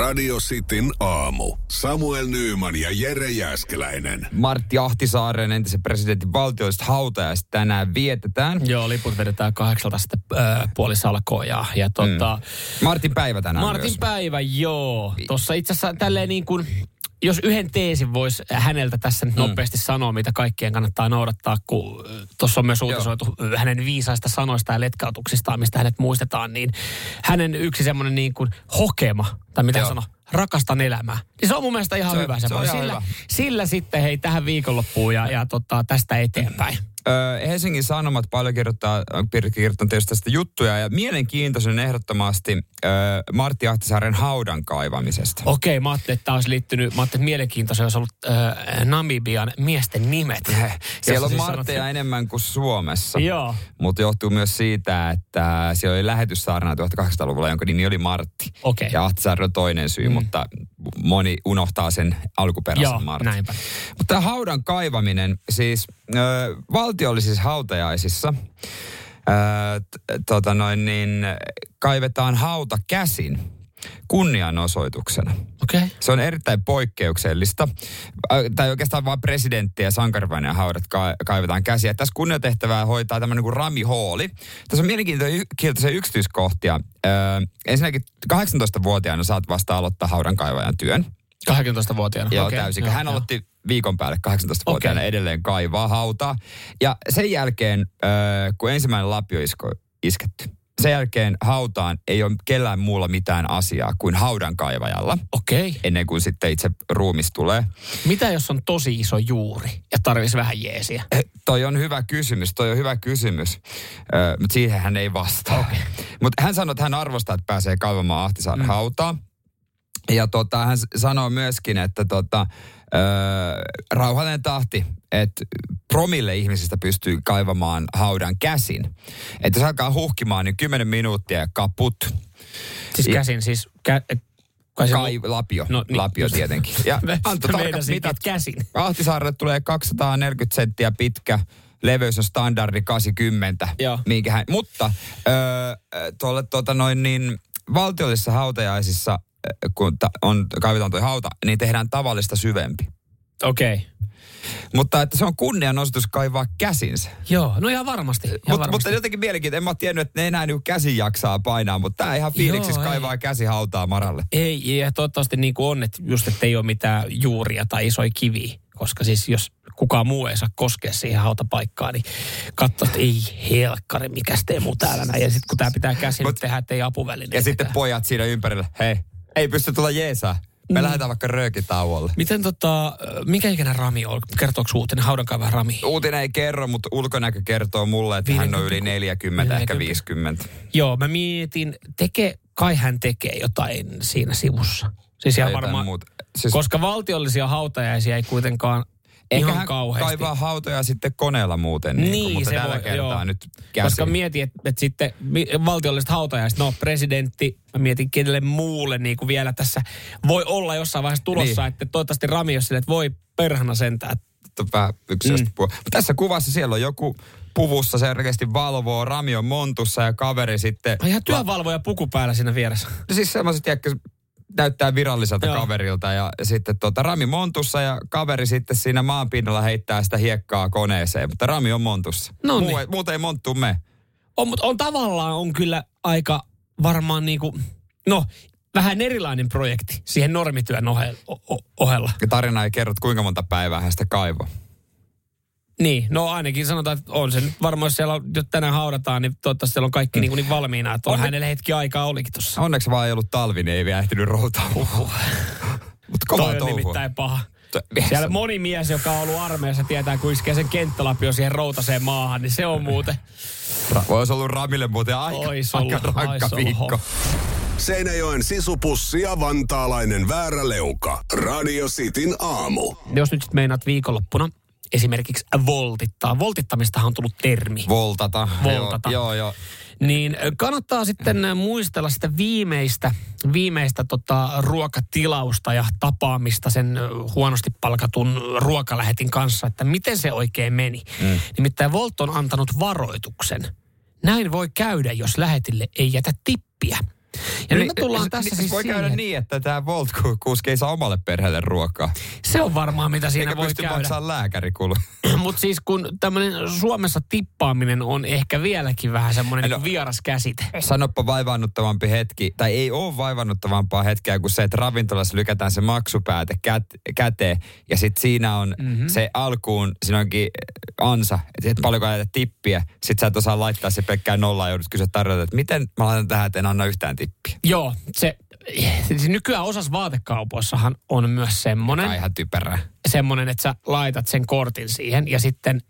Radio Cityn aamu. Samuel Nyyman ja Jere Jäskeläinen. Martti Ahtisaaren entisen presidentin valtiolliset hautajaiset tänään vietetään. Joo, liput vedetään kahdeksalta sitten äh, puolissa alkoon ja, ja tota, mm. Martin päivä tänään Martin myös. päivä, joo. Tuossa itse asiassa tälleen niin kuin, jos yhden teesin voisi häneltä tässä nyt nopeasti mm. sanoa, mitä kaikkien kannattaa noudattaa, kun tuossa on myös uutisoitu Joo. hänen viisaista sanoista ja letkautuksistaan, mistä hänet muistetaan, niin hänen yksi semmoinen niin kuin hokema, tai mitä sanoo, rakastan elämää. Niin se on mun mielestä ihan Se- hyvä se on semmoinen. ihan Sillä, hyvä. sillä sitten hei tähän viikonloppuun ja, ja tota, tästä eteenpäin. Helsingin Sanomat paljon kirjoittaa, kirjoittanut tietysti tästä juttuja ja mielenkiintoisen ehdottomasti ö, Martti Ahtisaaren haudan kaivamisesta. Okei, mä ajattelin, että tämä olisi liittynyt, mä ajattelin, että mielenkiintoisia olisi ollut äh, Namibian miesten nimet. Siellä on siis Martteja enemmän kuin Suomessa. Joo. Mutta johtuu myös siitä, että siellä oli lähetyssaarna 1800-luvulla, jonka nimi oli Martti. Okei. Ja Ahtisaari on toinen syy, mm. mutta moni unohtaa sen alkuperäisen Joo, Martti. näinpä. Mutta haudan kaivaminen, siis ö, valtiollisissa hautajaisissa, ö, t- tota noin niin, kaivetaan hauta käsin kunnianosoituksena. Okay. Se on erittäin poikkeuksellista. Tai oikeastaan vain presidentti ja sankarivainen haudat ka- kaivetaan käsiä. Tässä kunniatehtävää hoitaa tämmöinen kuin Rami Hooli. Tässä on mielenkiintoisia yksityiskohtia. Öö, ensinnäkin 18-vuotiaana saat vasta aloittaa haudan kaivajan työn. 18-vuotiaana. Joo, Okei, täysin. joo, Hän joo. aloitti viikon päälle 18-vuotiaana Okei. edelleen kaivaa hautaa. Ja sen jälkeen, kun ensimmäinen lapio isko, isketty, sen jälkeen hautaan ei ole kellään muulla mitään asiaa kuin haudan kaivajalla Okei. ennen kuin sitten itse ruumis tulee. Mitä jos on tosi iso juuri ja tarvitsisi vähän jeesiä? Eh, Toi on hyvä kysymys, toi on hyvä kysymys, öö, mutta siihen hän ei vastaa. Okay. Mutta hän sanoi, että hän arvostaa, että pääsee kaivamaan Ahtisaaren mm. hautaa. Ja tota, hän sanoo myöskin, että tota, öö, rauhallinen tahti, että promille ihmisistä pystyy kaivamaan haudan käsin. Että jos alkaa huhkimaan, niin 10 minuuttia ja kaput. Siis Ja- käsin, siis... Kä- kai lapio, No niin. lapio tietenkin. Ja Mä antoi tarkat mitat. käsin. Ahtisaarelle tulee 240 senttiä pitkä, leveys on standardi 80. Joo. Minkä hän, mutta öö, tuolle tuota noin niin, valtiollisissa hautajaisissa, kun ta, on, kaivetaan tuo hauta, niin tehdään tavallista syvempi. Okei. Okay. Mutta että se on kunnianosoitus kaivaa käsinsä. Joo, no ihan varmasti. Ihan Mut, varmasti. mutta jotenkin mielenkiintoista. En mä tiennyt, että ne enää niin käsi jaksaa painaa, mutta tämä ihan fiiliksissä Joo, ei. kaivaa käsi hautaa maralle. Ei, ja toivottavasti niin kuin on, että just että ei ole mitään juuria tai isoja kiviä. Koska siis jos kukaan muu ei saa koskea siihen hautapaikkaan, niin katsoo, että ei helkkari, mikä tee muu täällä näin. Ja sitten kun tämä pitää käsin Mut- tehdä, että ei apuvälineitä. Ja sitten pojat siinä ympärillä, hei, ei pysty tulla jeesaa. Me Mm. lähdetään vaikka röökitauolle. Miten tota, mikä ikäinen Rami on? Kertooko uutinen haudankaivaja Rami? Uutinen ei kerro, mutta ulkonäkö kertoo mulle, että hän on yli 40, ehkä 40. 50. Joo, mä mietin, tekee, kai hän tekee jotain siinä sivussa. Siis ihan varmaan. Siis koska valtiollisia hautajaisia ei kuitenkaan ehkä ihan kauheasti. kaivaa hautoja sitten koneella muuten, niin, Niin, kuin, mutta se tällä voi, kertaa joo. nyt käsin. Koska mietin, että, että sitten valtiolliset hautajaiset, no presidentti, mä mietin kenelle muulle niin kuin vielä tässä voi olla jossain vaiheessa tulossa, Niin. että toivottavasti Rami on silleen, että voi perhana sentään. on vähän yksi mm. Tässä kuvassa siellä on joku puvussa selkeästi valvoo, Rami on montussa ja kaveri sitten... on Ihan työvalvoja puku päällä siinä vieressä. No siis semmoiset, tiedätkö, näyttää viralliselta Joo. kaverilta ja sitten tota, Rami montussa ja kaveri sitten siinä maanpinnalla heittää sitä hiekkaa koneeseen, mutta Rami on montussa. No niin. ei, muuten ei monttu me. On, mutta on tavallaan on kyllä aika varmaan niin kuin, no vähän erilainen projekti siihen normityön ohe- o- o- ohella. Ja tarina ei kerro, kuinka monta päivää hän sitä kaivoi. Niin, no ainakin sanotaan, että on se nyt varmaan, jos siellä jos tänään haudataan, niin toivottavasti siellä on kaikki niin, kuin niin valmiina, että on, On- hänelle hetki aikaa olikin tuossa. Onneksi vaan ei ollut talvi, niin ei vielä ehtinyt routaa. Mutta kovaa Toi on touhua. nimittäin paha. Siellä moni mies, joka on ollut armeijassa, tietää, kun iskee sen kenttälapio siihen routaseen maahan, niin se on muuten. Voisi ollut Ramille muuten aika, Ois aika ollut, rankka ois ollut. viikko. Seinäjoen sisupussi ja vantaalainen vääräleuka. Radio Cityn aamu. Jos nyt sit meinaat viikonloppuna esimerkiksi voltittaa. Voltittamistahan on tullut termi. Voltata. Voltata. Joo, joo, joo. Niin kannattaa sitten muistella sitä viimeistä, viimeistä tota ruokatilausta ja tapaamista sen huonosti palkatun ruokalähetin kanssa, että miten se oikein meni. Mm. Nimittäin Volt on antanut varoituksen. Näin voi käydä, jos lähetille ei jätä tippiä. Ja niin, me tullaan tässä niin, siis Voi siihen. käydä niin, että tämä Volt-kuski ei saa omalle perheelle ruokaa. Se on varmaan, mitä siinä Eikä voi pysty käydä. maksamaan lääkärikulu. Mutta siis kun tämmöinen Suomessa tippaaminen on ehkä vieläkin vähän semmoinen No. no. vieras käsite. Sanoppa vaivaannuttavampi hetki, tai ei ole vaivaannuttavampaa hetkeä kuin se, että ravintolassa lykätään se maksupääte kät, käteen, ja sitten siinä on Mhm. mm-hmm. se alkuun, siinä onkin ansa, että et paljonko ajata tippiä, sitten sä et osaa laittaa se pelkkää nollaa, ja joudut kysyä tarjota, että miten mä laitan tähän, että en anna yhtään tippiä. Joo, se, siis nykyään osassa vaatekaupoissahan on myös semmoinen, Tämä ihan typerää. semmoinen, että sä laitat sen kortin siihen ja sitten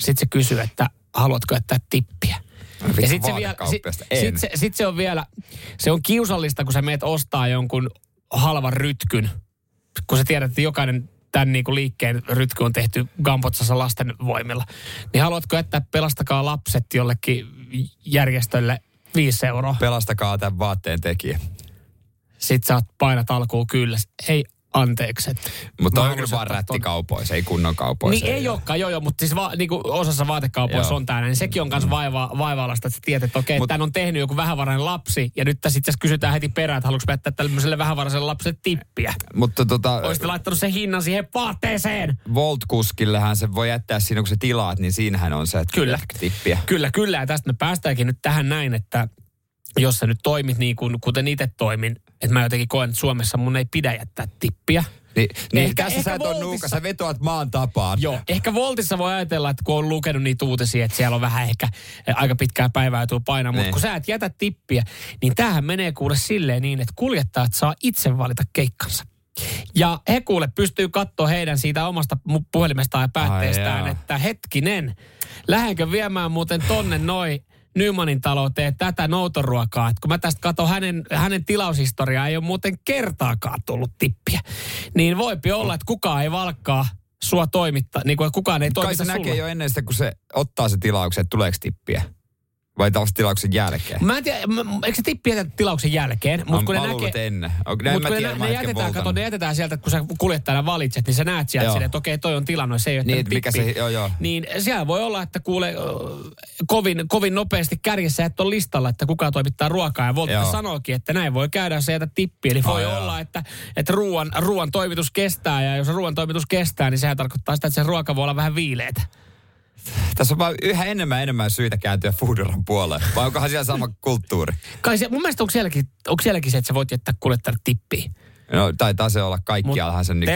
sit se kysyy, että haluatko jättää tippiä. Ja sit se, vielä, sit, sit, se, sit se on vielä, se on kiusallista, kun sä meet ostaa jonkun halvan rytkyn, kun sä tiedät, että jokainen tämän niinku liikkeen rytky on tehty Gampotsassa lasten voimilla. Niin haluatko jättää pelastakaa lapset jollekin järjestölle viisi euroa? Pelastakaa tämän vaatteen tekijä. Sit sä painat alkuun kyllä. Ei anteeksi. Mutta on kyllä vaan rättikaupoissa, ei kunnon kaupoissa. Niin ei olekaan, joo joo, mutta siis va, niinku osassa vaatekaupoissa Joo. on niin sekin on myös vaiva, vaivaallista, että sä tiedät, että okei, Mut, tämän on tehnyt joku vähävarainen lapsi, ja nyt tässä itse kysytään heti perään, että haluatko jättää tämmöiselle vähävaraiselle lapselle tippiä. Mutta tota, Olisitte laittanut sen hinnan siihen vaatteeseen. Volt-kuskillehän se voi jättää siinä, kun sä tilaat, niin siinähän on se, että Kyllä. tippiä. Kyllä, kyllä, ja tästä me päästäänkin nyt tähän näin, että jos sä nyt toimit niin kuin, kuten itse toimin, että mä jotenkin koen, että Suomessa mun ei pidä jättää tippiä. Niin, niin Ehkä- tässä ehkä sä et ole nuuka, sä vetoat maan tapaan. Joo, ehkä Voltissa voi ajatella, että kun on lukenut niitä uutisia, että siellä on vähän ehkä eh, aika pitkää päivää tuo painaa, mutta Niin. kun sä et jätä tippiä, niin tämähän menee kuule silleen niin, että kuljettajat saa itse valita keikkansa. Ja he kuule pystyy katsoa heidän siitä omasta puhelimestaan ja päätteestään, Ai että hetkinen, lähdenkö viemään muuten tonne noin Nymanin talouteen tätä noutoruokaa. Et kun mä tästä katson hänen, hänen tilaushistoriaa, ei ole muuten kertaakaan tullut tippiä. Niin voipi olla, että kukaan ei valkkaa sua toimittaa, niin kuin kukaan ei Kai toimita se sulle. näkee jo ennen sitä, kun se ottaa se tilauksen, että tuleeko tippiä. Vai taas tilauksen jälkeen. Mä en tiedä, m- m- eikö se tippi jätetä tilauksen jälkeen? Mä- Mutta kun mä ne näkee, että ennen. Mutta mä kun tiedä, ne, mä ne, jätetään, kato, ne jätetään sieltä, että kun sä kuljettajana valitset, niin sä näet sieltä Joo. että okei, toi on tilannut, se ei ole Niin, mikä se- joo, joo. Niin siellä voi olla, että kuule kovin, kovin nopeasti kärjessä et ole listalla, että kuka toimittaa ruokaa. Ja Volta Joo. sanookin, että näin voi käydä, jos ei jätä tippiä. Eli voi Ai olla, että, että ruoan, ruoan toimitus kestää. Ja jos ruoan toimitus kestää, niin sehän tarkoittaa sitä, että se ruoka voi olla vähän viileitä. Tässä on vaan yhä enemmän ja enemmän syitä kääntyä Foodoran puoleen. Vai onkohan siellä sama kulttuuri? Kai se, mun mielestä onko sielläkin, onko sielläkin se, että sä voit jättää kuljettajalle tippiä. No, taitaa se olla kaikkiallahan sen niin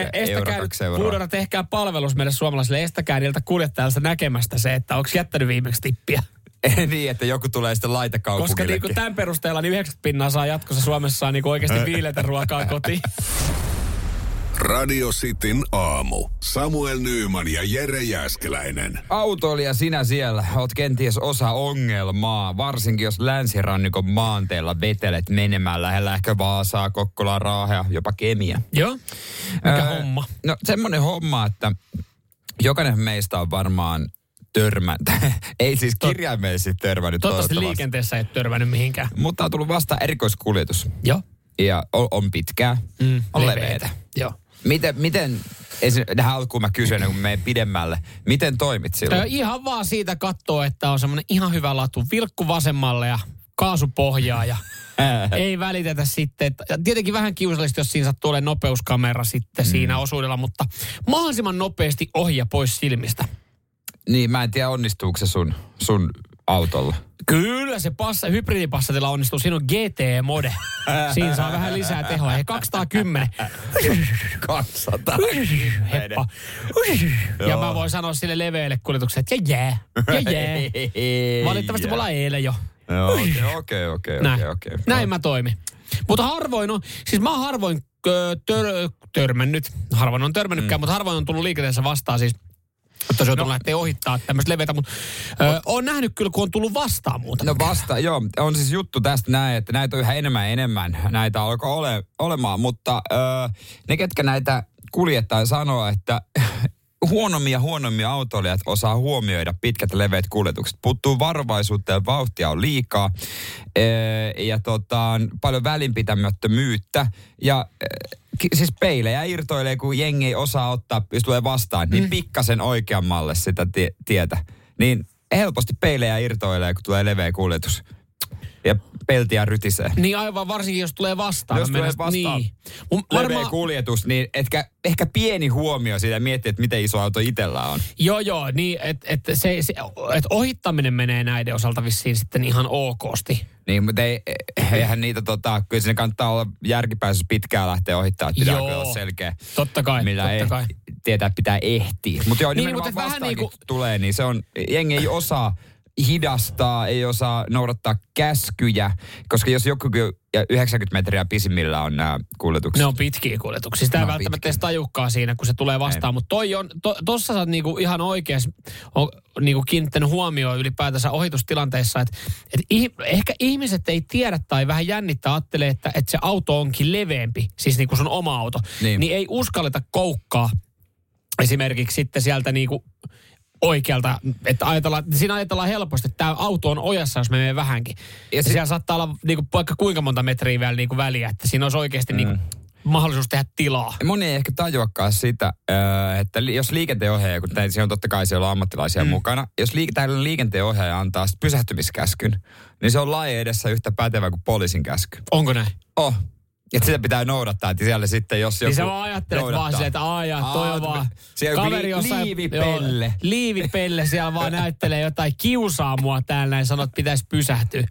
kaksi euroa. Tehkää palvelus meille suomalaisille. Estäkää niiltä kuljettajalta näkemästä se, että onko jättänyt viimeksi tippiä. niin, että joku tulee sitten Koska laitakaupungillekin. niinku tämän perusteella niin 90 pinnaa saa jatkossa Suomessa niinku oikeasti viileitä ruokaa kotiin. Radio Cityn aamu. Samuel Nyyman ja Jere Jäskeläinen. Autoilija sinä siellä, oot kenties osa ongelmaa, varsinkin jos länsirannikon maanteella vetelet menemään lähellä ehkä Vaasaa, Kokkolaa, Raahea, jopa Kemiä. Joo. Mikä Öö, homma? No semmoinen homma, että jokainen meistä on varmaan törmännyt, ei siis kirjaimellisesti törmännyt Toivottavasti liikenteessä ei törmännyt mihinkään. Mutta on tullut vasta erikoiskuljetus Joo. ja on, on pitkää, Mm, on leveitä. Joo. Miten, miten tähän alkuun mä kysyn, kun menen pidemmälle, miten toimit silloin? ihan vaan siitä katsoo, että on semmoinen ihan hyvä latu. Vilkku vasemmalle ja kaasu pohjaa ja ei välitetä sitten. ja Tietenkin vähän kiusallista, jos siinä sattuu olemaan nopeuskamera sitten mm. siinä osuudella, mutta mahdollisimman nopeasti ohi ja pois silmistä. Niin, mä en tiedä onnistuuko se sun, sun autolla. Kyllä se passa, hybridipassatilla onnistuu. Siinä on GT-mode. Siinä saa vähän lisää tehoa. Hei, 210. 200. Heppa. Ja mä voin sanoa sille leveälle kuljetukselle, että jää, jää, jää. Valitettavasti mulla ei jo. Okei, okei, okei, Näin, okei. Näin mä toimin. Mutta harvoin on, siis mä oon harvoin tör, törmännyt, harvoin on törmännytkään, mm. mutta harvoin on tullut liikenteessä vastaan siis että se on tullut lähteä ohittaa tämmöistä leveätä, mutta ö, on nähnyt kyllä, kun on tullut vastaan muuta. No vasta, joo. On siis juttu tästä näin, että näitä on yhä enemmän ja enemmän. Näitä alkoi ole, olemaan, mutta öö, ne, ketkä näitä kuljettaa sanoo, että huonommin ja huonommin autoilijat osaa huomioida pitkät ja leveät kuljetukset. Puuttuu varovaisuutta ja vauhtia on liikaa. Öö, ja tota, on paljon välinpitämättömyyttä. Ja ki- siis peilejä irtoilee, kun jengi ei osaa ottaa, jos tulee vastaan, niin pikkasen oikeammalle sitä tie- tietä. Niin helposti peilejä irtoilee, kun tulee leveä kuljetus. Ja peltiä rytisee. Niin aivan varsinkin, jos tulee vastaan. Jos tulee vastaan Niin. Mun varmaan, kuljetus, niin etkä, ehkä pieni huomio siitä miettiä, että miten iso auto itsellä on. joo joo, niin että et se, se, et ohittaminen menee näiden osalta vissiin sitten ihan okosti. Niin, mutta ei, eihän niitä tota, kyllä sinne kannattaa olla järkipäässä pitkään lähteä ohittaa, että pitää olla selkeä. Totta kai, millä totta ei, kai. tietää, että pitää ehtiä. Mutta joo, Niin, mutta vähän vastaankin niinku- tulee, niin se on, jengi ei osaa hidastaa, ei osaa noudattaa käskyjä, koska jos joku kyllä- ja 90 metriä pisimmillä on nämä kuljetukset. Ne on pitkiä kuljetuksia. Sitä ei välttämättä edes tajukkaa siinä, kun se tulee vastaan. Mutta toi on, to, tossa sä oot niinku ihan oikeas on, niinku kiinnittänyt huomioon ylipäätänsä ohitustilanteissa, että et ih, ehkä ihmiset ei tiedä tai vähän jännittää, ajattelee, että, että se auto onkin leveämpi, siis niinku sun oma auto, Niin. niin ei uskalleta koukkaa esimerkiksi sitten sieltä niinku oikealta, että ajatellaan, siinä ajatellaan helposti, että tämä auto on ojassa, jos me menee vähänkin. Ja, Ja se, se- siellä saattaa olla niinku, vaikka kuinka monta metriä vielä niinku väliä, että siinä olisi oikeasti mm. niinku, mahdollisuus tehdä tilaa. Moni ei ehkä tajuakaan sitä, ö, että jos liikenteenohjaaja, kun siellä on totta kai siellä on ammattilaisia mm. mukana, jos liik- tällainen liikenteenohjaaja antaa pysähtymiskäskyn, niin se on lain edessä yhtä pätevä kuin poliisin käsky. Onko näin? Oh. Että sitä pitää noudattaa, että siellä sitten jos joku Niin sä vaan ajattelet vaan noudattaa. silleen, että aijaa, toi on Aa, vaan siellä on kaveri li- jossain... liivipelle. Joo, liivipelle siellä vaan näyttelee jotain kiusaa mua täällä näin sanot, että pitäisi pysähtyä.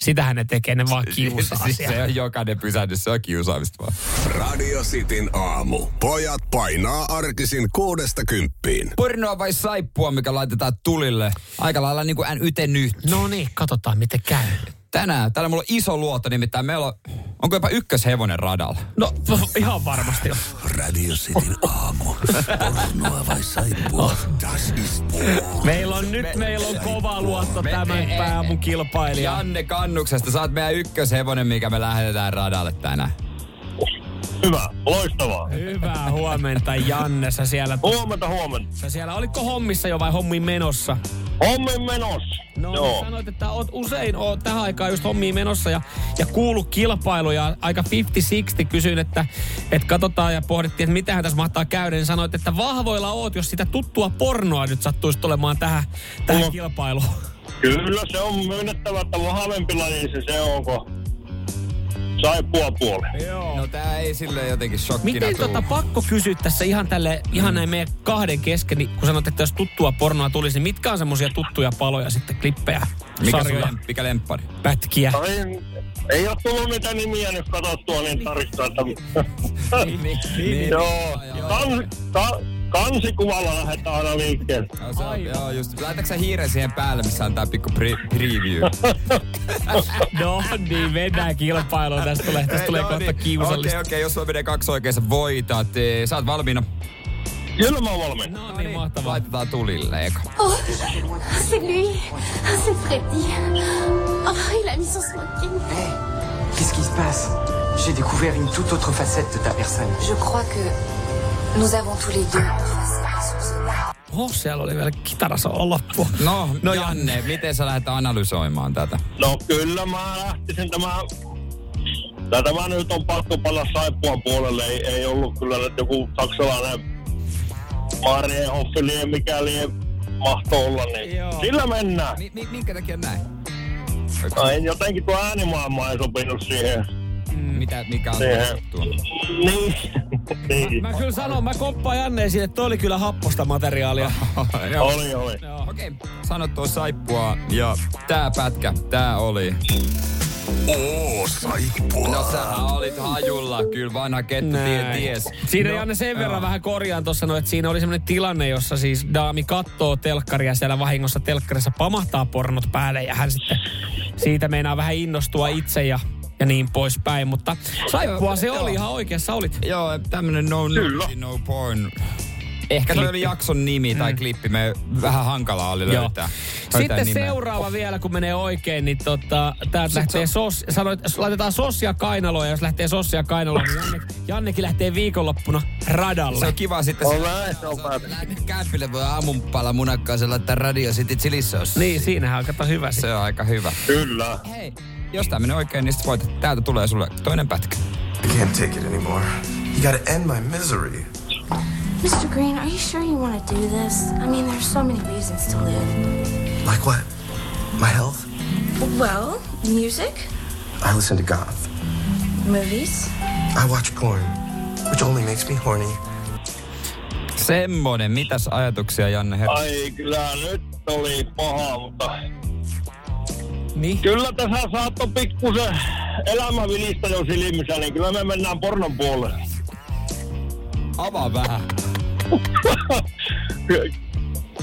Sitähän ne tekee, ne vaan kiusaa siis se on jokainen pysähdys, se on kiusaamista vaan. Radio Cityn aamu. Pojat painaa arkisin kuudesta kymppiin. Pornoa vai saippua, mikä laitetaan tulille? Aika lailla niin kuin nyt. No niin, katsotaan miten käy. Tänään, täällä mulla on iso luotto, nimittäin meillä on, onko jopa ykköshevonen radalla? No ihan varmasti on. Radio Cityn aamu. Pornoa vai saippua? Das ist Meillä on nyt, meillä on kova luotto me- tämän me- päämun kilpailija. Janne Kannuksesta, sä oot meidän ykköshevonen, mikä me lähetetään radalle tänään. Hyvä, loistavaa. Hyvää huomenta Janne, sä siellä, Huomenta, huomenta. sä siellä, olitko hommissa jo vai hommiin menossa? Hommin menossa. No Joo. Sanoit, että oot usein oot tähän aikaan just hommiin menossa ja, ja kuulu kilpailuja aika 50-60. Kysyin, että, että katsotaan ja pohdittiin, että mitähän tässä mahtaa käydä. Niin sanoit, että vahvoilla oot, jos sitä tuttua pornoa nyt sattuisi tulemaan tähän, tähän No. kilpailuun. Kyllä se on myönnettävä, että vahvempi laji se, se onko. Saippua puoli. Joo. No tää ei silleen jotenkin shokkina Miten tuu. tota, pakko kysyä tässä ihan tälle, ihan näin meidän kahden kesken, niin kun sanot, että jos tuttua pornoa tulisi, niin mitkä on semmoisia tuttuja paloja sitten, klippejä, Mikä, sarjoja, sulla, mikä lemppari? pätkiä? Ei, ei ole tullut niitä nimiä nyt katsottua niin tarkkaan, että... niin, niin, Joo. Kans, ka, kansikuvalla lähdetään aina liikkeelle. Joo, se on, joo, just. Laitatko sä hiiren siihen päälle, missä on tää pikku pre- preview? No niin, mennään kilpailuun. Tästä tulee, tästä tulee No kohta niin. kiusallista. Okei, okei, jos sulla menee kaksi oikein, sä voitat. Sä oot valmiina. Kyllä mä oon valmiin. No niin, mahtavaa. Laitetaan tulille, eka. Oh, c'est lui. C'est Freddy. Oh, il a mis son smoking. Hey, qu'est-ce qui se passe J'ai découvert une toute autre facette de ta personne. Je crois que nous avons tous les deux. Oh, siellä oli vielä kitaraso loppu. No, No, no Janne, miten sä lähdet analysoimaan tätä? No kyllä mä lähtisin tämä... Tätä mä nyt on pakko panna saippua puolelle. Ei, ei ollut kyllä nyt joku saksalainen Marienhoff lie mikä lie mahtoi olla, niin Joo. sillä mennään. Mi- mi- minkä takia näin? No, en jotenkin tuo äänimaailma ei sopinut siihen. Mitä, mikä on siihen. tuo? Niin. niin. Mä kyllä sanon, mä komppaan Janneen siinä, että toi oli kyllä happosta materiaalia. Joo. Oli, oli. Okei, sano tuo saippua ja tää pätkä, tää oli. Oo, saippua. No sähän olit hajulla, kyllä vanha kettu tie, ties. Siinä no, Janne sen verran joo. vähän korjaan tuossa, no, että siinä oli semmoinen tilanne, jossa siis daami kattoo telkkaria siellä vahingossa telkkarissa, pamahtaa pornot päälle ja hän sitten siitä meinaa vähän innostua itse ja, ja niin poispäin. Mutta saippua se Joo. oli ihan oikeassa, olit. Joo, tämmönen no nudity, no porn. Ehkä toi oli jakson nimi tai klippi, me vähän hankalaa oli Mm. Joo. löytää. Sitten löytää nimeä. seuraava vielä, kun menee oikein, niin tota, täältä lähtee se sos, sanoit, laitetaan sossia kainaloa, ja jos lähtee sossia kainaloa, niin Janne, Jannekin lähtee viikonloppuna radalle. Se on kiva sitten. Se. Kämpille voi aamupala munakkaasella laittaa radio City chilisauce. Niin, siinähän on kato hyvä. Se on aika hyvä. Kyllä. Hei, jos tää menee oikein, niin voit, täältä tulee sulle toinen pätkä. I can't take it anymore. You gotta end my misery. Mr. Green, are you sure you want to do this? I mean, there's so many reasons to live. Like what? My health? Well, music, I listen to goth. movies. I watch porn, which only makes me horny. Semmonen. Mitäs ajatuksia, Janne Herra? Ai kyllä nyt oli paha, mutta Niin. kyllä tässä saattoi pikkusen elämä vilistä jo silmissä, niin kyllä me mennään pornon puolelle. Avaa vähän.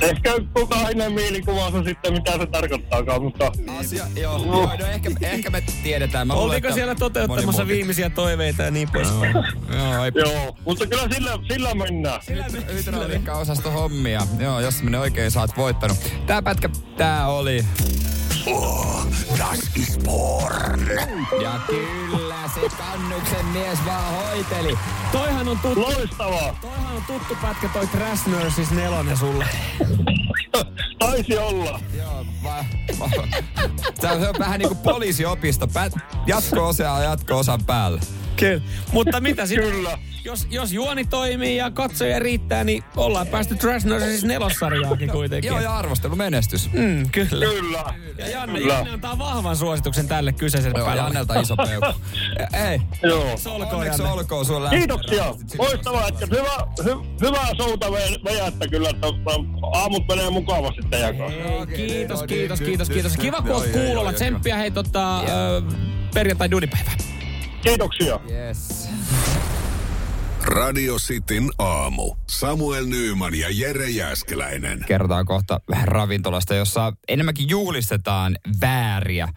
Ehkä kukainen mielikuvansa sitten, mitä se tarkoittaakaan, mutta Asia, joo, joo, no ehkä, ehkä me tiedetään. Mä luulen, Oltiko että siellä toteuttamassa viimeisiä toiveita ja niin poispäin? Joo, ei joo, mutta kyllä sillä, sillä mennään. hydrauliikka-osasto hommia. Joo, jos menee oikein, saat voittanut. Tää pätkä, tää oli... Oh, das ist porn. Ja kyllä se kannuksen mies vaan hoiteli. Toihan on tuttu, Loistavaa. toihan on tuttu pätkä toi Trash Nurses nelonen sulle. Taisi olla. Joo, va, va, Tää on vähän niinku poliisiopisto. Pät, jatko-osa ja jatko-osan päällä. Kyllä. Mutta mitä sitten? Kyllä. Jos, jos juoni toimii ja katsoja riittää, niin ollaan päästy Trash Nurses nelossarjaakin kuitenkin. Joo, ja arvostelu menestys. Mm, kyllä. Kyllä. Ja Janne, Kyllä. Janne antaa vahvan suosituksen tälle kyseiselle Joo, päälle. Jannelta iso peukku. Ei, Joo. Olkoon, onneksi Janne. olkoon sulle. Kiitoksia. Loistavaa, että hyvä, hy, hyvää souta ve- vejätte kyllä, että aamut menee mukavasti teidän kanssa. Hei, kiitos, kiitos, kiitos, kiitos. Kiva, kun oot kuulolla. Tsemppiä hei tota, ö, perjantai duunipäivä. Kiitoksia. Yes. Radio Cityn aamu. Samuel Nyyman ja Jere Jäskeläinen. Kerrotaan kohta ravintolasta, jossa enemmänkin juhlistetaan vääriä ö,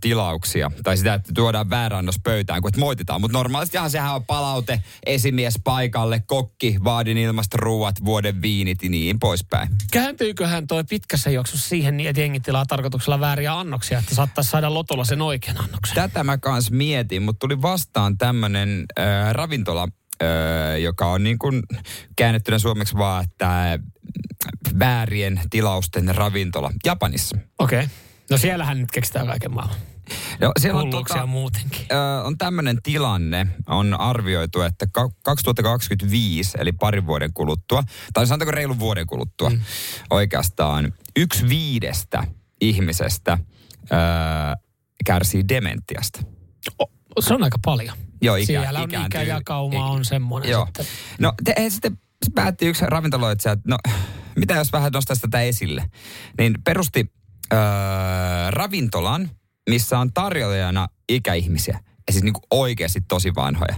tilauksia. Tai sitä, että tuodaan väärä annos pöytään, kun et moititaan. Mutta normaalistihan sehän on palaute, esimies paikalle, kokki, vaadin ilmasta ruuat, vuoden viinit ja niin poispäin. Kääntyyköhän toi pitkässä juoksussa siihen niin, että jengi tilaa tarkoituksella vääriä annoksia, että saattaisi saada lotolla sen oikean annoksen? Tätä mä kans mietin, mutta tuli vastaan tämmönen ö, ravintola, joka on niin kuin käännettynä suomeksi vaan, että väärien tilausten ravintola Japanissa. Okei. Okay. No siellähän nyt keksitään kaiken maailman. No, siellä on, tota, muutenkin. ö, on tämmöinen tilanne, on arvioitu, että ka- 2025, eli parin vuoden kuluttua, tai sanotaanko reilun vuoden kuluttua, mm. oikeastaan yksi viidestä ihmisestä ö, kärsii dementiasta. Se on aika paljon. Joo, ikä, Siellä on ikääntyy. ikäjakauma on semmoinen Joo. sitten. No te, he sitten päätti yksi ravintoloitsija, että no mitä jos vähän nostaisi tätä esille. Niin perusti öö, ravintolan, missä on tarjoajana ikäihmisiä. Ja siis niin kuin oikeasti tosi vanhoja.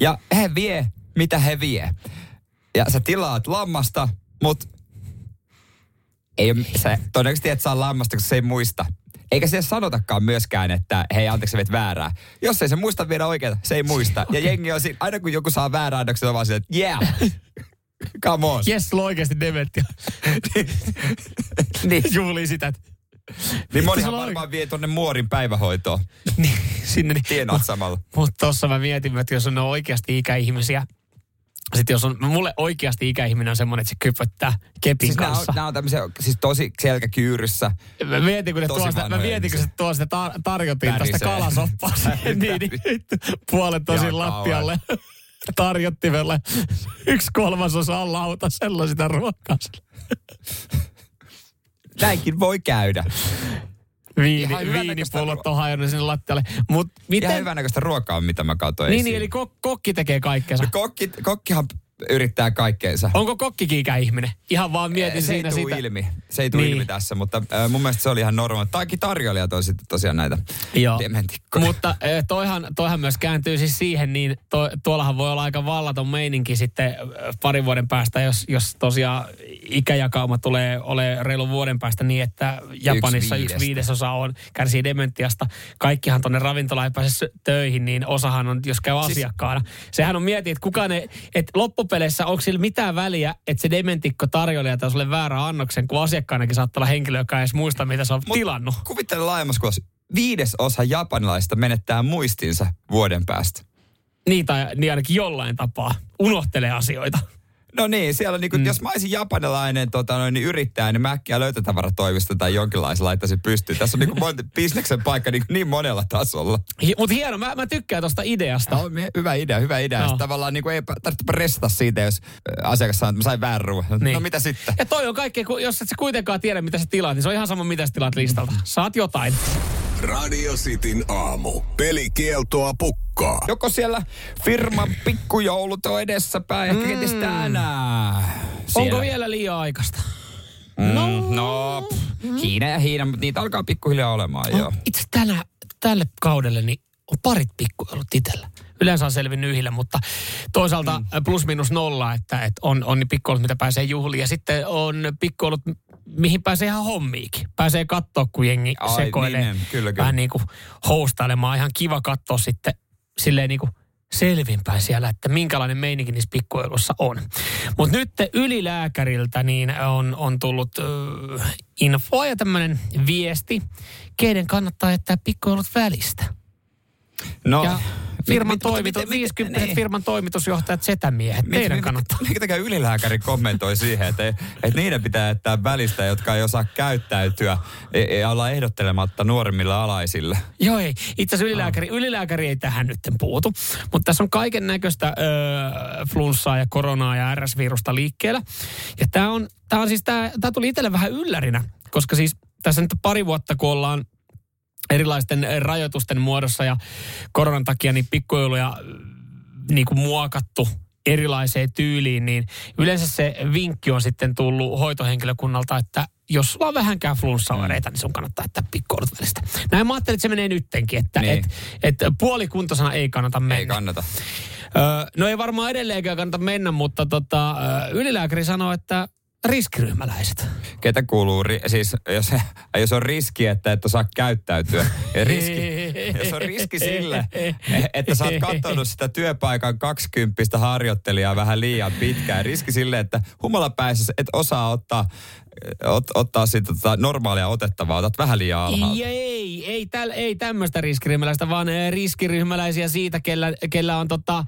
Ja he vie, mitä he vie. Ja sä tilaat lammasta, mutta ei sä todennäköisesti et saa lammasta, koska se ei muista. Eikä se sanotakaan myöskään, että hei, anteeksi, vet väärää. Jos ei se muista viedä oikeaa, se ei muista. Ja jengi on siinä, aina kun joku saa väärää annoksen, on vaan silleen, että yeah, come on. Jes, sulla oikeasti dementia. niin, Juhlii sitä. että- niin monihan varmaan vie tuonne muorin päivähoitoon. Niin, sinne. Niin. Tienaat samalla. Mutta tossa mä mietin, että jos on oikeasti ikäihmisiä, sitten jos on, mulle oikeasti ikäihminen on semmoinen, että se kypöttää kepin Siis nämä on, kanssa. nämä on tämmöisiä, siis tosi selkäkyyryssä. Mä mietin, kun ne Tosi tuo sitä, mä vanhoja mietin, kun ihmisiä. se tuo sitä tar- tarjotin tästä kalasoppaa. siihen, niin, niin, puolet tosi Ihan lattialle tarjottimelle. Yksi kolmasosa on lautasella sitä ruokaa. Näinkin voi käydä. Viini, Ihan hyvännäköistä viinipullot on hajonnut sinne lattialle. Mut miten... hyvänäköistä ruokaa on, mitä mä katsoin Niin, esiin. niin, eli kok- kokki tekee kaikkensa. No kokki, kokkihan yrittää kaikkeensa. Onko kokkikin ikäihminen? Ihan vaan mietin se ei siinä sitä. ilmi. Se ei tule Niin. ilmi tässä, mutta äh, mun mielestä se oli ihan normaali. Taikin tarjoilijat on sitten tosiaan näitä Joo. dementikkoja. Mutta äh, toihan, toihan myös kääntyy siis siihen, niin to, tuollahan voi olla aika vallaton meininki sitten äh, parin vuoden päästä, jos, jos tosiaan ikäjakauma tulee ole reilun vuoden päästä niin, että Japanissa yksi, viidestä. viidesosa on, kärsii dementiasta. Kaikkihan tuonne ravintolaan ei pääse töihin, niin osahan on, jos käy asiakkaana. Sehän on mieti, että kukaan ei, että loppupeleissä onko sillä mitään väliä, että se dementikko tarjoilija tai sulle väärä annoksen, kun asiakkaanakin saattaa olla henkilö, joka ei edes muista, mitä se on Mut tilannut. Kuvittele laajemmassa kuvassa. Viides osa japanilaista menettää muistinsa vuoden päästä. Niin, tai niin ainakin jollain tapaa unohtelee asioita. No niin, siellä niinku, mm. jos mä olisin japanilainen tota, noin, niin yrittäjä, niin mä äkkiä löytötavaratoimisto tai jonkinlaisen laittaisin pystyyn. Tässä on niinku monta, bisneksen paikka niin, niin monella tasolla. Hi- Mutta hieno, mä, mä tykkään tuosta ideasta. No, hyvä idea, hyvä idea. No. Tavallaan niin ei tarvitse restata siitä, jos ö, asiakas sanoo, että mä sain väärän ruoan. Niin. No mitä sitten? Ja toi on kaikkea, kun- jos et sä kuitenkaan tiedä, mitä sä tilaat, niin se on ihan sama, mitä sä tilaat listalta. Saat jotain. Radio Cityn aamu. Pelikieltoa pukkaa. Joko siellä firman pikkujoulut on edessäpäin, ehkä tänään. Siellä. Onko vielä liian aikaista? Mm, no, pff, Hiina ja Hiina, mutta niitä alkaa pikkuhiljaa olemaan jo. On itse tänä, tälle kaudelle niin on parit pikkujoulut itsellä. Yleensä on selvinnyt yhdellä, mutta toisaalta mm. plus minus nolla, että, että on, on niin pikkujoulut, mitä pääsee juhliin. Ja sitten on pikkujoulut, mihin pääsee ihan hommiikin. Pääsee katsoa, kun jengi Ai, sekoilee. niin, niin, kyllä, kyllä. Vähän niin kuin houstailemaan. Ihan kiva katsoa sitten silleen niin kuin selvinpäin siellä, että minkälainen meininki niissä pikkujoulussa on. Mutta nyt ylilääkäriltä niin on, on tullut äh, infoa ja tämmöinen viesti, keiden kannattaa jättää pikkujoulut välistä. No, ja firman, mit- toimitus, miten- 50 niin. firman toimitusjohtajat, setämiehet, teidän kannattaa. Minkä takia ylilääkäri kommentoi siihen, että, että niiden pitää jättää välistä, jotka ei osaa käyttäytyä ja- ja olla ehdottelematta nuoremmille alaisille. Joo ei. Itse asiassa ylilääkäri, ylilääkäri ei tähän nyt puutu. Mutta tässä on kaiken näköistä flunssaa ja koronaa ja RS-virusta liikkeellä. Ja tämä on, tää on siis, tämä tuli itselle vähän yllärinä, koska siis tässä nyt pari vuotta, kun ollaan erilaisten eh, rajoitusten muodossa ja koronan takia niin pikkujouluja mm, niin kuin muokattu erilaiseen tyyliin, niin yleensä se vinkki on sitten tullut hoitohenkilökunnalta, että jos sulla on vähänkään flunssaoireita, niin sun kannattaa jättää pikkoulut välistä. Näin mä ajattelin, että se menee nyttenkin, että Niin. et, et puolikuntosana ei kannata mennä. Ei kannata. Öö, no ei varmaan edelleenkään kannata mennä, mutta tota, ylilääkäri sanoo, että riskiryhmäläiset. Ketä kuuluu, ri- siis jos, jos on riski, että et osaa käyttäytyä. Ja jos on riski sille, että sä oot katsonut sitä työpaikan 20 harjoittelijaa vähän liian pitkään. Riski sille, että humalapäissä et osaa ottaa, ot, ottaa sitä tota normaalia otettavaa, otat vähän liian alhaalta. Ei, ei, täl, ei tämmöistä riskiryhmäläistä, vaan eh, riskiryhmäläisiä siitä, kellä, kellä on tota,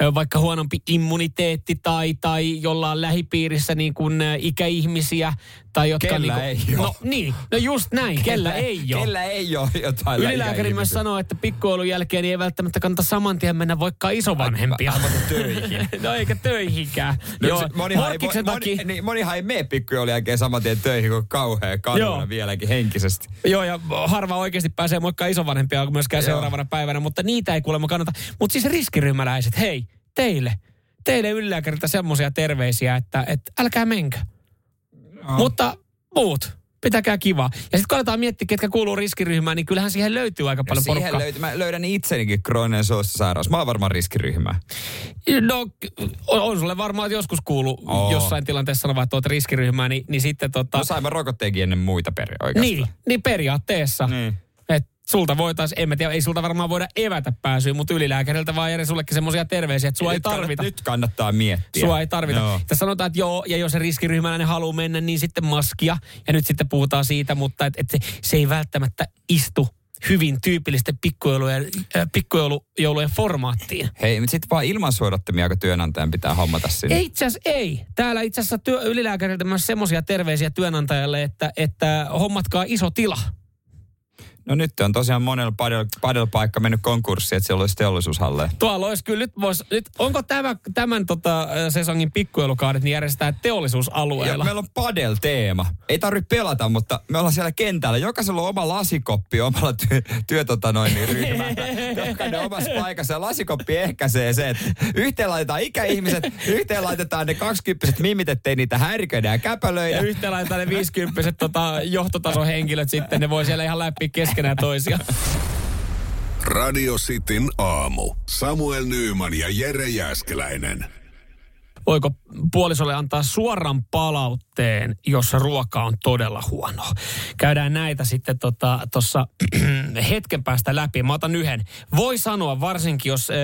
eh, vaikka huonompi immuniteetti tai, tai jolla on lähipiirissä niin kuin eh, ikäihmisiä. Tai jotka Kellä niin ei kuin, oo. No niin, no just näin, kellä, ei ole. Kellä ei ole jotain myös sanoo, että pikkuoulun jälkeen ei välttämättä kannata saman tien mennä vaikka isovanhempia. Aivan töihin. no eikä töihinkään. No, Joo, monihan, ei, moni, takia- niin, monihan ei mene pikkujoulun jälkeen saman tien töihin, kun kauhea Joo. kaduna vieläkin henkisesti. Joo, ja harva oikeasti pääsee moikkaa isovanhempia myöskään Joo. seuraavana päivänä, mutta niitä ei kuulemma kannata. Mutta siis riskiryhmäläiset, hei, teille, teille ylilääkäriltä semmoisia terveisiä, että, että älkää menkö. Mutta muut, pitäkää kivaa. Ja sitten kun aletaan miettiä, ketkä kuuluu riskiryhmään, niin kyllähän siihen löytyy aika paljon Siihen porukkaa. löytyy, mä löydän itsenikin krooninen suostosairaus. Mä oon varmaan riskiryhmä. No, on, on sulle varmaan että joskus kuulu Oo. jossain tilanteessa sanoa, että olet riskiryhmää, niin, niin sitten tota... No sain mä rokotteenkin ennen muita peri oikeastaan. niin, niin periaatteessa. Niin. Sulta voitaisiin, en mä tiedä, ei sulta varmaan voida evätä pääsyä, mutta ylilääkäriltä vaan Jere sullekin semmoisia terveisiä, että sua ei kannat- tarvita. nyt kannattaa miettiä. Sua ei tarvita. Joo. Tässä sanotaan, että joo, ja jos se riskiryhmäläinen haluaa mennä, niin sitten maskia. Ja nyt sitten puhutaan siitä, mutta et, et se, se ei välttämättä istu hyvin tyypillisten pikkujoulujen, äh, pikkujoulujen formaattiin. Hei, mutta sitten vaan ilman suodattimia, kun työnantajan pitää hommata sinne. Ei itse asiassa ei. Täällä itse asiassa työ, ylilääkäriltä myös semmoisia terveisiä työnantajalle, että, että hommatkaa iso tila. No nyt on tosiaan monella padel, padelpaikka mennyt konkurssiin, että siellä olisi teollisuushalleja. Tuolla olisi kyllä nyt vois, nyt, onko tämä, tämän tota, sesongin pikkuelukaudet niin järjestetään Ja teollisuusalueella? meillä on padel-teema. Ei tarvitse pelata, mutta me ollaan siellä kentällä. Jokaisella on oma lasikoppi omalla työ, työ tota noin, niin ryhmällä. Jokainen omassa paikassa. Ja lasikoppi ehkäisee se, että yhteen laitetaan ikäihmiset, yhteen laitetaan ne kaksikymppiset mimit, ettei niitä häiriköidä ja käpälöidä. Ja yhteen laitetaan ne 50 tota, johtotason henkilöt sitten, ne voi siellä ihan läpi keskenään toisia. Radio Cityn aamu. Samuel Nyyman ja Jere Jäskeläinen. Voiko puolisolle antaa suoran palautteen, jos ruoka on todella huono? Käydään näitä sitten tuossa hetken päästä läpi. Mä otan yhden. Voi sanoa varsinkin, jos äh,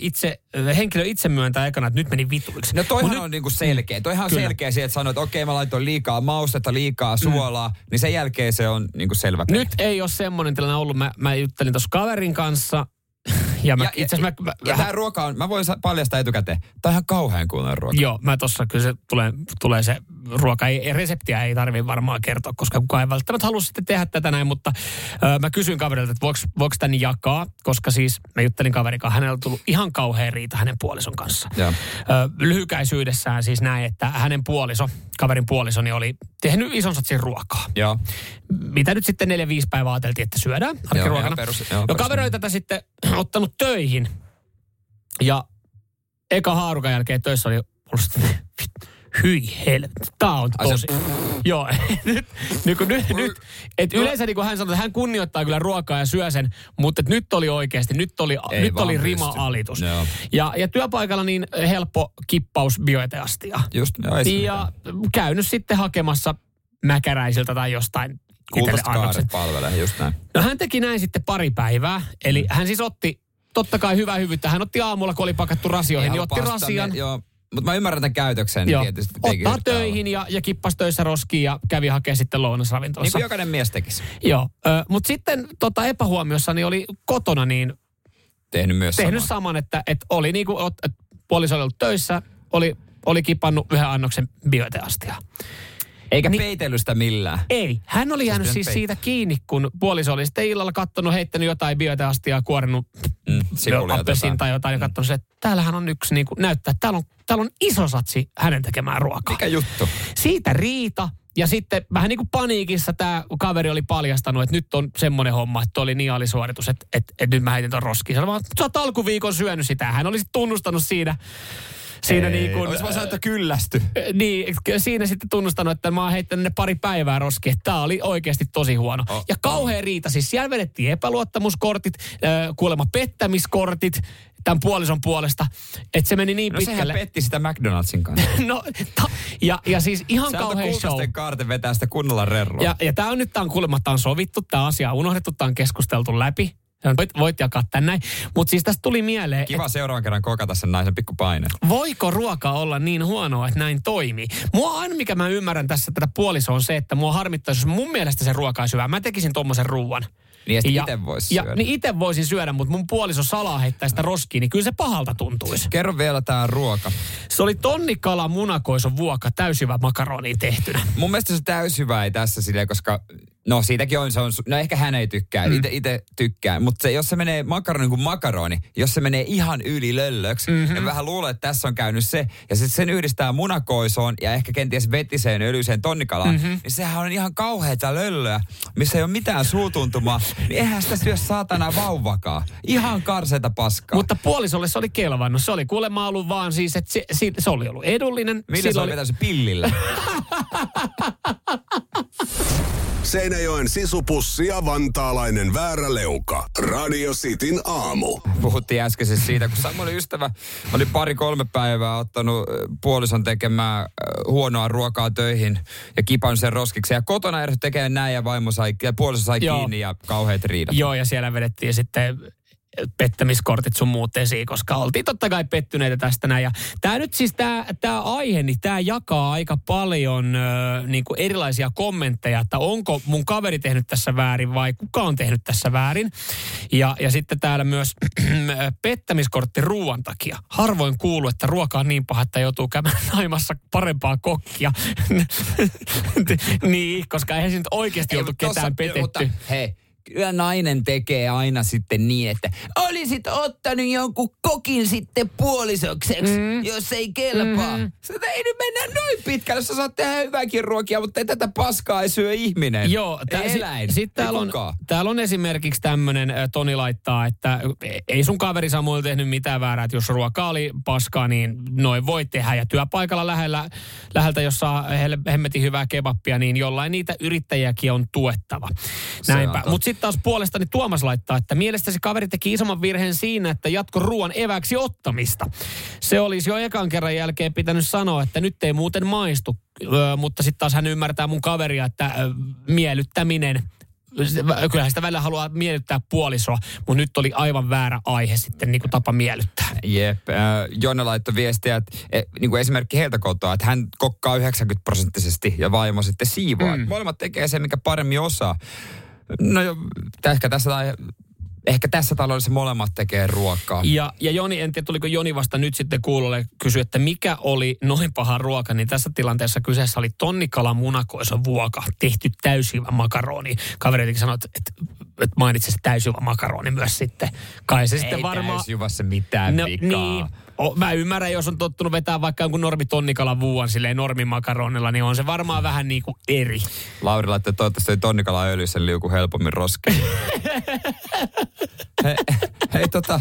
itse, äh, henkilö itse myöntää ekana, että nyt meni vituiksi. No toihan Mut nyt- on niinku selkeä. Toihan on selkeä se, että sanoit, että okei mä laitoin liikaa maustetta, liikaa suolaa, niin sen jälkeen se on niinku selvä peli. Nyt ei ole semmoinen tilanne ollut. Mä, mä juttelin tuossa kaverin kanssa Ja, mä, Ja, itse asiassa mä, ja mä, tämä ruoka on, mä voin paljastaa etukäteen, tämä on ihan kauhean kuulonen ruoka. Joo, mä tossa kyllä se tulee, tulee se ruoka. Ei, reseptiä ei tarvii varmaan kertoa, koska kukaan ei välttämättä halua sitten tehdä tätä näin, mutta ö, mä kysyin kaverilta, että voiko, voiko tän jakaa, koska siis mä juttelin kaverin kanssa, hänellä on tullut ihan kauhean riita hänen puolison kanssa. Joo. Ö, lyhykäisyydessään siis näin, että hänen puoliso, kaverin puolisoni oli tehnyt ison satsin ruokaa. Joo. Mitä nyt sitten neljä, viisi päivää ajateltiin, että syödään arkiruokana. ihan perus- joo, no kaveri oli tätä sitten ottanut töihin. Ja eka haarukan jälkeen töissä oli ollut hyi helvetti, tää on Ai se- tosi. Joo, nyt, niin kuin nyt, nyt et yleensä niin kuin hän sanoi, että hän kunnioittaa kyllä ruokaa ja syö sen, mutta et nyt oli oikeasti, nyt oli, Ei nyt oli rima-alitus. Joo. Ja, ja työpaikalla niin helppo kippaus bioeteastia. Just, siinä Ja käynyt sitten hakemassa mäkäräisiltä tai jostain. Kultaskaaret palvelee, just näin. No hän teki näin sitten pari päivää. Eli hän siis otti, totta kai hyvää hyvyyttä. Hän otti aamulla, kun oli pakattu rasioihin, niin otti rasian. me- Joo, mutta mä ymmärrän tämän käytöksen Joo. tietysti. Ottaa töihin ja, ja kippas töissä roskiin ja kävi hakemaan sitten. Niin lounasravintolassa. kuin jokainen mies tekisi. Joo, mutta sitten tota epähuomiossa niin oli kotona niin Tehnyt myös tehnyt samaa. saman, että, että oli niin kuin, että puoliso oli ollut töissä, oli, oli kipannut yhden annoksen bioeteastia. Eikä Niin- peitellyt sitä millään. Ei, hän oli jäänyt pitänyt siis siitä kiinni, kun puoliso oli sitten illalla kattonut, heittänyt jotain bioeteastiaa, kuorinnut Mm, sipulia appelsiin jotain. tai jotain ja katsonut, että täällähän on yksi, niin kuin, näyttää, että täällä on, täällä on iso satsi hänen tekemään ruokaa. Mikä juttu? Siitä riita. Ja sitten vähän niin kuin paniikissa tämä kaveri oli paljastanut, että nyt on semmoinen homma, että oli niin alisuoritus, että, että, että nyt mä heitin ton roskiin. Sä oot alkuviikon syönyt sitä. Hän olisi tunnustanut siinä, siinä niin kuin, Olisi vaan sanoa, että kyllästy. niin, siinä sitten tunnustanut, että mä oon heittänyt ne pari päivää roskiin, tää oli oikeasti tosi huono. Oh, ja kauhean riita, siis siellä vedettiin epäluottamuskortit, kuulemma pettämiskortit tämän puolison puolesta, että se meni niin No pitkälle. petti sitä McDonaldsin kanssa. no, ta, ja, ja siis ihan antoi kauhean show. kaarten vetää sitä kunnolla rerroa. Ja, ja tämä on nyt, tää on kuulemma, tää on sovittu, tämä asia on unohdettu, tämä on keskusteltu läpi. Voit, voit jakaa tän näin. Mutta siis tästä tuli mieleen, Kiva seuraavan kerran kokata sen naisen pikkupaine. voiko ruoka olla niin huonoa, että näin toimii? Mua aina, mikä mä ymmärrän tässä tätä puolisoa on se, että mua harmittaisi, jos mun mielestä se ruoka olisi hyvää. Mä tekisin tommosen ruuan. Niin ja sit ite vois ja, syödä. Niin itse voisin syödä, mutta mun puoliso salaa heittää sitä roskiin, niin kyllä se pahalta tuntuisi. Kerro vielä tää ruoka. Se oli tonnikala munakoison vuokka täysivä makaroniin tehtynä. Mun mielestä se täyshyvä ei tässä silleen, koska no siitäkin on, se on, no ehkä hän ei tykkää, mm. itse, itse tykkää, mutta se, jos se menee makaroni kuin makaroni, jos se menee ihan yli löllöksi, mm-hmm. ja vähän luulen, että tässä on käynyt se, ja sitten sen yhdistää munakoisoon ja ehkä kenties vetiseen öljyiseen tonnikalaan, mm-hmm. niin sehän on ihan kauheita löllöä, missä ei ole mitään suutuntumaa, niin eihän sitä syö saatana vauvakaan. Ihan karseita paskaa. Mutta puolisolle se oli kelvannut. Se oli kuulemma ollut vaan siis, että se, se, se oli ollut edullinen. Millä se oli vetänyt pillillä? Seinäjoen sisupussi ja vantaalainen vääräleuka. Radio Cityn aamu. Puhuttiin äsken siis siitä, kun Samuelin ystävä oli pari-kolme päivää ottanut puolison tekemään huonoa ruokaa töihin ja kipannut sen roskiksi. Ja kotona ehdot tekee näin ja vaimo sai, ja puoliso sai Joo. kiinni ja kauheat riidat. Joo, ja siellä vedettiin sitten pettämiskortit sun muut esiin, koska oltiin totta kai pettyneitä tästä näin. Ja tämä nyt siis, tämä tää aihe, niin tämä jakaa aika paljon ö, niin kuin erilaisia kommentteja, että onko mun kaveri tehnyt tässä väärin vai kuka on tehnyt tässä väärin. Ja, ja sitten täällä myös pettämiskortti ruoan takia. Harvoin kuuluu, että ruoka on niin paha, että joutuu käymään naimassa parempaa kokkia. niin, koska eihän se nyt oikeasti Ei, mutta ketään tossa- petetty. Mutta, hei, kyllä nainen tekee aina sitten niin, että olisit ottanut jonkun kokin sitten puolisokseksi, mm. jos ei kelpaa. Mm-hmm. Sitä ei nyt mennä noin pitkälle, sä saat tehdä hyväkin ruokia, mutta ei tätä paskaa ei syö ihminen. Joo, ei sit- eläin. Sitten ei täällä on, täällä on esimerkiksi tämmöinen, Toni laittaa, että ei sun kaveri Samuel tehnyt mitään väärää, että jos ruoka oli paskaa, niin noin voi tehdä. Ja työpaikalla lähellä, läheltä, jos saa hel- hemmetin hyvää kebappia, niin jollain niitä yrittäjiäkin on tuettava. Näinpä. Mutta sitten taas puolestani Tuomas laittaa, että mielestäsi kaveri teki isomman virheen siinä, että jatko ruoan eväksi ottamista. Se olisi jo ekan kerran jälkeen pitänyt sanoa, että nyt ei muuten maistu. Öö, mutta sitten taas hän ymmärtää mun kaveria, että ö, miellyttäminen kyllähän sitä välillä haluaa miellyttää puolisoa, mutta nyt oli aivan väärä aihe sitten niin kuin tapa miellyttää. Jep, äh, Jonna laittoi viestiä, että e, niin kuin esimerkki heiltä kotoa, että hän kokkaa 90 prosenttisesti ja vaimo sitten siivoaa. Mm. Molemmat tekee sen, mikä paremmin osaa. No jo, ehkä tässä tai ehkä tässä taloudessa molemmat tekee ruokaa. Ja, ja Joni, en tiedä tuliko Joni vasta nyt sitten kuulolle kysyä, että mikä oli noin paha ruoka, niin tässä tilanteessa kyseessä oli tonnikala munakoisa vuoka, tehty täysjyvä makaroni. Kaveri sanoi, että, että, että mainitsi se täysjyvä makaroni myös sitten. Kai se Ei sitten varmaan... täysjuvassa mitään No, vikaa. niin. O, mä ymmärrän, jos on tottunut vetää vaikka jonkun normi tonnikalan vuon silleen normimakaronilla, niin on se varmaan vähän niin kuin eri. Lauri laittoi, että toivottavasti ei tonnikala öljyssä liuku helpommin roskiin. hei, hei tota,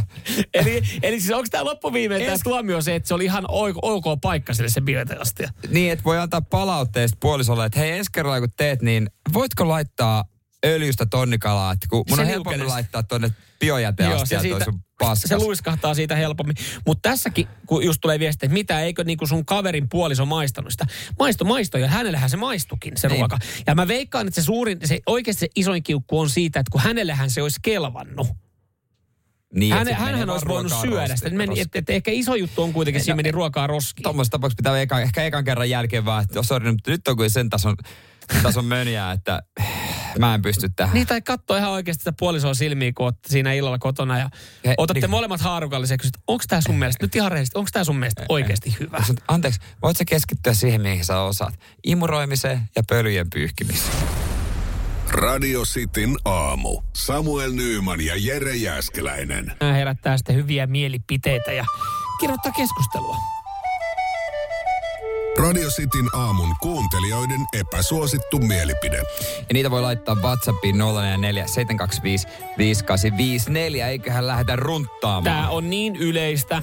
Eli, eli siis onko tämä loppuviimein tämä tuomio se, että se oli ihan ok, ok paikka sille se bioteastia? niin, että voi antaa palautteesta puolisolle, että hei ensi kerralla kun teet, niin voitko laittaa öljystä tonnikalaa, että kun mun Se on helpompi laittaa tonne biojäteastia toi sun se paskas. luiskahtaa siitä helpommin. Mutta tässäkin, kun just tulee viesti, että mitä, eikö niinku sun kaverin puoliso maistanut sitä. Maisto, maisto, ja hänellähän se maistukin se Niin. ruoka. Ja mä veikkaan, että se suurin, se oikeasti se isoin kiukku on siitä, että kun hänellähän se olisi kelvannut. Niin, Hän, hänhän olisi voinut syödä sitä. Meni, et, et ehkä iso juttu on kuitenkin, siinä no- meni ruokaa roskiin. Tuommoisessa tapauksessa pitää eka, ehkä ekan kerran jälkeen vaan, että sori, mutta nyt on kuin sen tason, tason mönjää, että mä en pysty tähän. Niin, tai katsoa ihan oikeasti sitä puolisoa silmiin, kun olette siinä illalla kotona ja He- otatte niin. molemmat haarukalliseksi, että onko tämä sun mielestä, nyt ihan rehellisesti, onko tämä sun mielestä oikeasti hyvä? Anteeksi, voit sä keskittyä siihen, mihin sä osaat? Imuroimiseen ja pölyjen pyyhkimiseen. Radio Cityn aamu. Samuel Nyyman ja Jere Jäskeläinen. Nämä herättää sitten hyviä mielipiteitä ja kirjoittaa keskustelua. Radio Cityn aamun kuuntelijoiden epäsuosittu mielipide. Ja niitä voi laittaa WhatsAppiin 044 725 5854. Eiköhän lähdetä runttaamaan. Tämä on niin yleistä.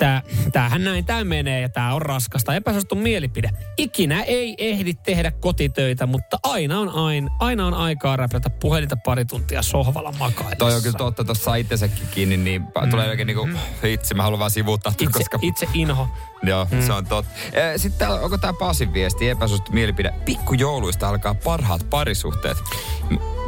Tää, tämähän näin tämä menee ja tämä on raskasta. Epäsuosittu mielipide. Ikinä ei ehdi tehdä kotitöitä, mutta aina on, aina, aina on aikaa räplätä puhelinta pari tuntia sohvalla makaillessa. Toi on kyllä totta, tuossa itsensäkin kiinni, niin mm. tulee oikein niinku, itse mä haluan vaan sivuuttaa, Itse, koska... itse inho. Joo, mm. se on totta. Eh, Sitten täällä, onko tämä Pasin viesti, epäsuosittu mielipide? Pikkujouluista alkaa parhaat parisuhteet.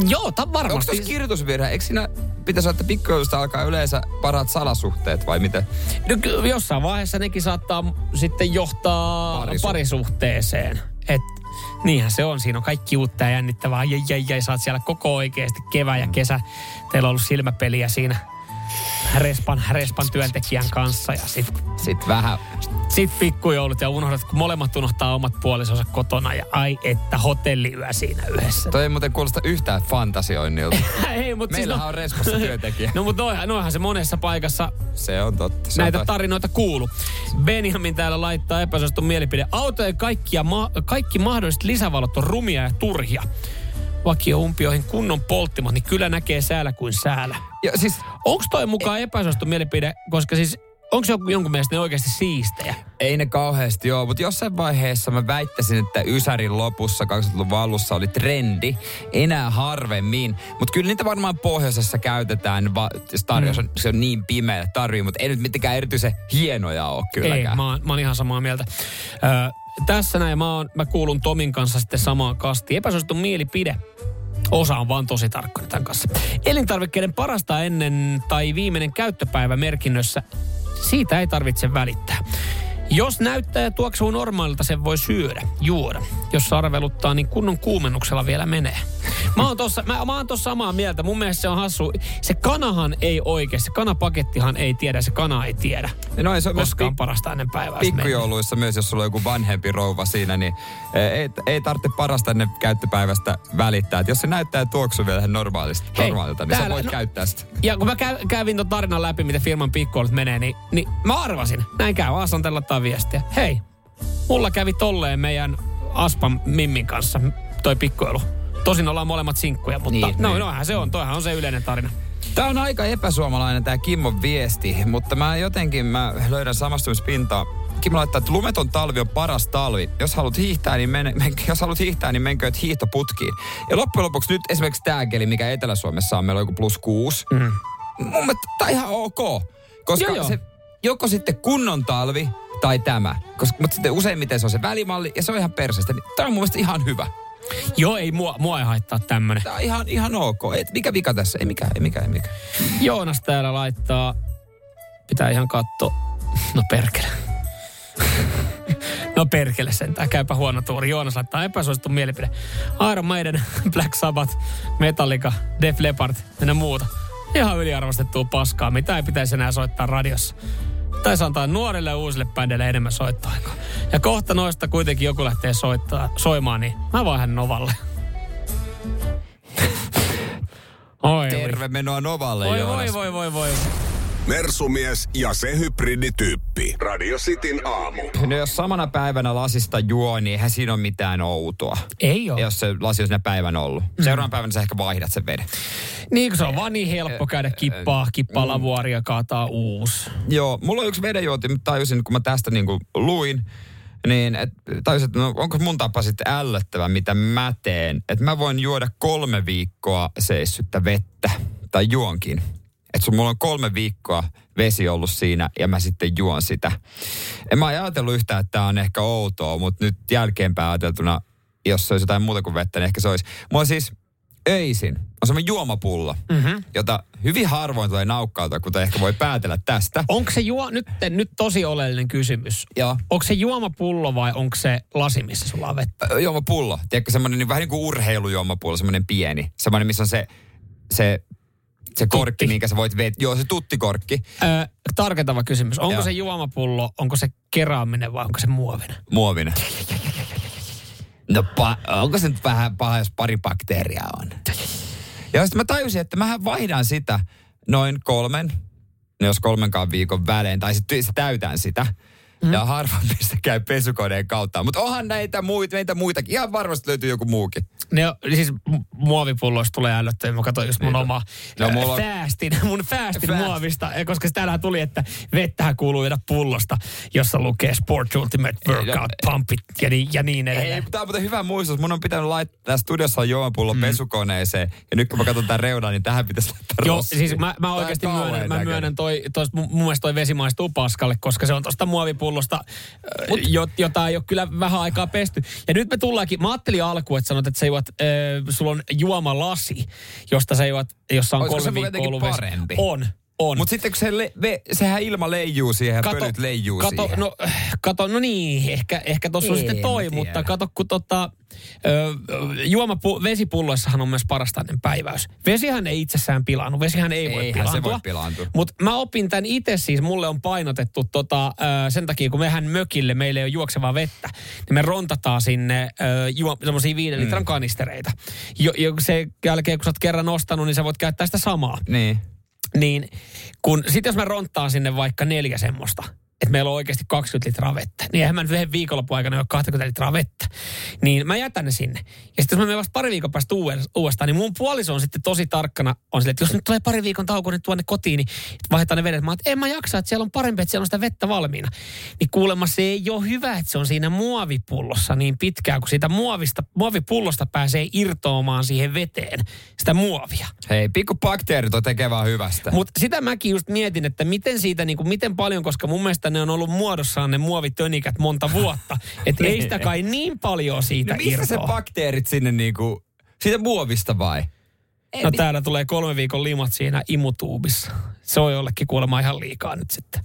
Joo, Onko varmasti. tuossa kirjoitusvirhe? Eikö siinä pitäisi olla, että pikkujoulusta alkaa yleensä parhaat salasuhteet vai miten? No, jossain vaiheessa nekin saattaa sitten johtaa Parisuh- parisuhteeseen. Et, niinhän se on. Siinä on kaikki uutta ja jännittävää. Jäi, jäi, jäi, sä oot siellä koko oikeasti kevää ja kesä. Teillä on ollut silmäpeliä siinä respan, respan työntekijän kanssa. Ja sitten Sitten vähän sit pikkujoulut ja unohdat, kun molemmat unohtaa omat puolisonsa kotona. Ja ai että hotelliyö siinä yhdessä. Toi ei muuten kuulosta yhtään fantasioinnilta. Ei, mutta siis Meillähän on Respassa työntekijä. No mutta noihan, noihan se monessa paikassa Se on totta. Se näitä on totta. tarinoita kuulu. Benjamin täällä laittaa epäsuosittu mielipide. Autojen kaikkia ma- kaikki mahdolliset lisävalot on rumia ja turhia. Vakio-umpioihin kunnon polttimat, niin kyllä näkee säällä kuin säällä. Ja siis Onko toi mukaan epäsuosittu mielipide, koska siis onko joku, jonkun mielestä ne oikeasti siistejä? ei ne kauheasti joo, mutta jossain vaiheessa mä väittäisin, että Ysärin lopussa 2000-luvun alussa oli trendi, enää harvemmin. Mutta kyllä niitä varmaan pohjoisessa käytetään, va- jos tarjous on, se on niin pimeä, tarvii, mutta ei nyt mitenkään erityisen hienoja ole Ei, kylläkään. mä oon, mä oon ihan samaa mieltä. Ö, tässä näin mä, oon, mä kuulun Tomin kanssa sitten samaan kastiin. Epäsuosittu mielipide. Osa on vaan tosi tarkkana tämän kanssa. Elintarvikkeiden parasta ennen tai viimeinen käyttöpäivä merkinnössä, siitä ei tarvitse välittää. Jos näyttää ja tuoksuu normaalilta, sen voi syödä, juoda. Jos sarveluttaa, niin kunnon kuumennuksella vielä menee. Mä oon tossa, mä, mä oon tossa samaa mieltä. Mun mielestä se on hassu. Se kanahan ei oikein, se kanapakettihan ei tiedä, se kana ei tiedä. No, se on myös Koskaan pik- parasta ennen päivää. pikkujouluissa myös, jos sulla on joku vanhempi rouva siinä, niin ei, ei tarvitse parasta ennen käyttöpäivästä välittää. Et jos se näyttää ja tuoksuu vielä ihan normaalista, Hei, normaalilta, niin sä täällä- voit no- käyttää sitä. Ja kun mä kä- kävin ton tarinan läpi, miten firman pikkuolut menee, niin, niin mä arvasin. Näin käy, Asan laittaa viestiä. Hei, mulla kävi tolleen meidän Aspan Mimmin kanssa toi pikkuelu. Tosin ollaan molemmat sinkkuja, mutta Niin, no, niin. noinhan se on. Toihan on se yleinen tarina. Tämä on aika epäsuomalainen tämä Kimmon viesti, mutta mä jotenkin mä löydän samastumispintaa. Kimmo laittaa, että lumeton talvi on paras talvi. Jos haluat hiihtää, niin, men, men, jos haluat hiihtää, niin menkööt hiihtoputkiin. Ja loppujen lopuksi nyt esimerkiksi tämä keli, mikä Etelä-Suomessa on, meillä on joku plus kuusi. Mm. Mun mielestä tämä on ihan ok. Koska Joo, joo. se joko sitten kunnon talvi tai tämä. Koska, mutta sitten useimmiten se on se välimalli ja se on ihan perseestä. Niin tämä on mun mielestä ihan hyvä. Joo, ei mua, mua ei haittaa tämmönen. Tämä on ihan, ihan ok. Et mikä vika tässä? Ei mikään, ei mikään, ei mikään. Joonas täällä laittaa, pitää ihan katsoa. No perkele. No perkele sentään, käypä huono tuuri. Joonas laittaa epäsuosittu mielipide. Iron Maiden, Black Sabbath, Metallica, Def Leppard ja muuta. Ihan yliarvostettua paskaa, mitä ei pitäisi enää soittaa radiossa. Tai antaa nuorille ja uusille bändeille enemmän soittoaikaa. Ja kohta noista kuitenkin joku lähtee soittaa, soimaan, niin mä vaihdan Novalle. Oi, Terve menoa Novalle, Joonas. voi, voi, voi, voi. Mersumies ja se hybridityyppi. Radio Cityn aamu. No jos samana päivänä lasista juo, niin eihän siinä ole mitään outoa. Ei ole. Jos se lasi on siinä päivän ollut. Seuraavan päivänä sä ehkä vaihdat sen veden. Niin kun se on vaan niin helppo käydä kippaa, kippaa lavuaria, kaataa uusi. Joo, mulla on yksi vedenjuoti, mutta tajusin, kun mä tästä niinku luin, niin et, tajusin, että no, onko mun tapa sitten ällöttävä, mitä mä teen. Että mä voin juoda kolme viikkoa seissyttä vettä, tai juonkin. Että sun mulla on kolme viikkoa vesi ollut siinä ja mä sitten juon sitä. En mä ajatellut yhtään, että tää on ehkä outoa, mutta nyt jälkeenpäin ajateltuna, jos se olisi jotain muuta kuin vettä, niin ehkä se olisi. Mulla siis öisin on semmoinen juomapullo, mm-hmm. jota hyvin harvoin tulee naukkaalta, kuten ehkä voi päätellä tästä. Onko se juo, nyt, nyt tosi oleellinen kysymys. Joo. Onko se juomapullo vai onko se lasi, missä sulla on vettä? Ö, juomapullo. Tiedätkö, semmoinen niin vähän niin kuin urheilujuomapullo, semmoinen pieni. Semmoinen, missä on se, se, se korkki, Tutti. minkä sä voit vetää. Joo, se tuttikorkki, Öö, tarkentava kysymys. Onko Joo. se juomapullo, onko se keraaminen vai onko se muovinen? muovinen. No pa- onko se nyt vähän paha, jos pari bakteeria on? Ja sitten mä tajusin, että mähän vaihdan sitä noin kolmen, jos kolmenkaan viikon välein, tai sitten sit täytän sitä. Mm. Ja harvoin mistä käy pesukoneen kautta. Mutta onhan näitä muita, meitä muitakin. Ihan varmasti löytyy joku muukin. Ne on, siis mu- muovipulloista tulee ällöttäviä. Mä katsoin just mun Niin. oma No, no, mulla on- fäästin, mun fäästin Fast. muovista. Koska täällähän tuli, että vettähän kuuluu juoda pullosta, jossa lukee Sport Ultimate Workout, Pumpit ja niin, ja niin Ei, edelleen. tämä on muuten hyvä muistus. Mun on pitänyt laittaa tässä studiossa juomapullo mm. pesukoneeseen. Ja nyt kun mä katson tämän reunaa, niin tähän pitäisi laittaa Joo, roskia. siis mä, mä oikeasti myönnän, mä myönnän toi, toi, mun mun mielestä toi vesi maistuu paskalle, koska se on tosta muovipullosta, Mut, jo, jota ei ole kyllä vähän aikaa pesty. Ja nyt me tullaankin, mä ajattelin alkuun, että sanot, että sä juot, äh, sulla on juomalasi, josta sä juot, jossa on Olisiko kolme viikkoa ollut? On, on. Mutta sitten kun se le, ve, sehän ilma leijuu siihen ja pölyt leijuu kato, siihen. no, kato, no niin, ehkä, ehkä tuossa on sitten toi, mutta kato, kun tota, ö, juomapu, vesipulloissahan on myös parastainen päiväys. Vesihän ei itsessään pilaannu, vesihän ei voi Eihän se pilaantua. voi pilaantua. Mutta mä opin tämän itse siis, mulle on painotettu tota, ö, sen takia, kun mehän mökille, meillä ei ole juoksevaa vettä, niin me rontataan sinne ö, juo, semmoisia viiden Mm. litran kanistereita. Jo, jo, se jälkeen, kun sä oot kerran ostanut, niin sä voit käyttää sitä samaa Niin. Niin kun, sit jos mä ronttaan sinne vaikka neljä semmoista, että meillä on oikeasti 20 litraa vettä, niin eihän mä nyt yhden viikonlopun aikana ole 20 litraa vettä. Niin mä jätän ne sinne. Ja sitten jos mä menen vasta pari viikon päästä uudestaan, niin mun puoliso on sitten tosi tarkkana, on silleen, että jos nyt tulee pari viikon tauko niin tuonne kotiin, niin vaihdetaan ne vedet. Mä että en mä jaksa, että siellä on parempi, että siellä on sitä vettä valmiina. Niin kuulemma se ei ole hyvä, että se on siinä muovipullossa niin pitkään, kun siitä muovista, muovipullosta pääsee irtoamaan siihen veteen sitä muovia. Hei, pikku bakteerit on tekee vaan hyvästä. Mutta sitä mäkin just mietin, että miten siitä, niin kuin, miten paljon, koska mun mielestä ne on ollut muodossaan ne muovitönikät monta vuotta. Että ei sitä kai niin paljon siitä no missä se irtoa. bakteerit sinne niinku, siitä muovista vai? no täällä tulee kolme viikon limat siinä imutuubissa. Se on jollekin kuulemma ihan liikaa nyt sitten.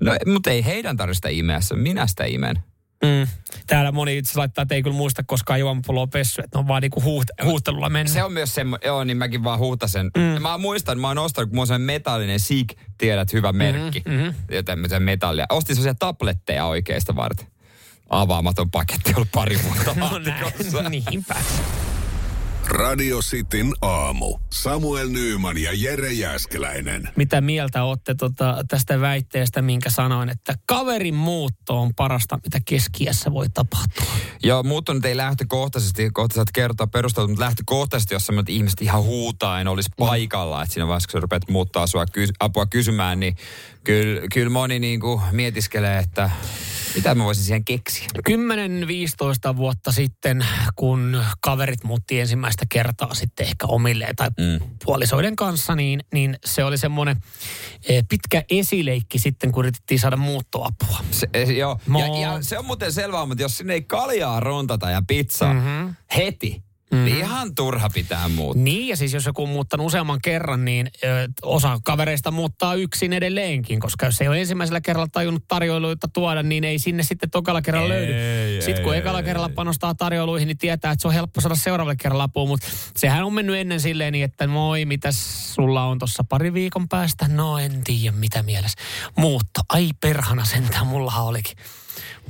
No, mutta ei heidän tarvitse imeä, se minä sitä imen. Mm. Täällä moni itse laittaa, että ei kyllä muista koskaan juomapulloa pessy, että ne on vaan niinku huuht, huuhtelulla mennyt. Se on myös semmoinen, joo, niin mäkin vaan huutasen. Mm. Mä muistan, mä oon ostanut, kun mulla on semmoinen metallinen Sig, tiedät, hyvä merkki. Mm-hmm. Ja tämmöisen metallia. Ostin sellaisia tabletteja oikeista varten. Avaamaton paketti ollut pari vuotta no näin, niinpä. Radio Cityn aamu. Samuel Nyyman ja Jere Jäskeläinen. Mitä mieltä olette tota, tästä väitteestä, minkä sanoin, että kaverin muutto on parasta, mitä keskiässä voi tapahtua? Joo, muuttunut ei lähtökohtaisesti, kohta saat kertoa perustelut, mutta lähtökohtaisesti, jos semmoinen ihmiset ihan huutaen olisi paikalla, että siinä vaiheessa, kun sä rupeat muuttaa sua apua kysymään, niin kyllä, kyllä moni niin kuin mietiskelee, että mitä mä voisin siihen keksiä. 10-15 vuotta sitten, kun kaverit muutti ensimmäistä kertaa sitten ehkä omilleen tai mm. puolisoiden kanssa, niin, niin se oli semmoinen eh, pitkä esileikki sitten, kun yritettiin saada muuttoapua. Se, e, joo, Mo- ja, ja, se on muuten selvää, mutta jos sinne ei kaljaa rontata ja pizzaa mm-hmm. heti, mm-hmm. niin ihan turha pitää muuttaa. Niin, ja siis jos joku on muuttanut useamman kerran, niin ö, osa kavereista muuttaa yksin edelleenkin, koska jos ei ole ensimmäisellä kerralla tajunnut tarjoiluita tuoda, niin ei sinne sitten tokalla kerralla löydy. Ei, Sitten kun ei, ekalla ei, kerralla ei. panostaa tarjoiluihin, niin tietää, että se on helppo saada seuraavalle kerralla apua, mutta sehän on mennyt ennen silleen niin, että moi, mitäs sulla on tuossa pari viikon päästä? No en tiedä, mitä mielessä. Muutto, ai perhana sentään, mullahan olikin.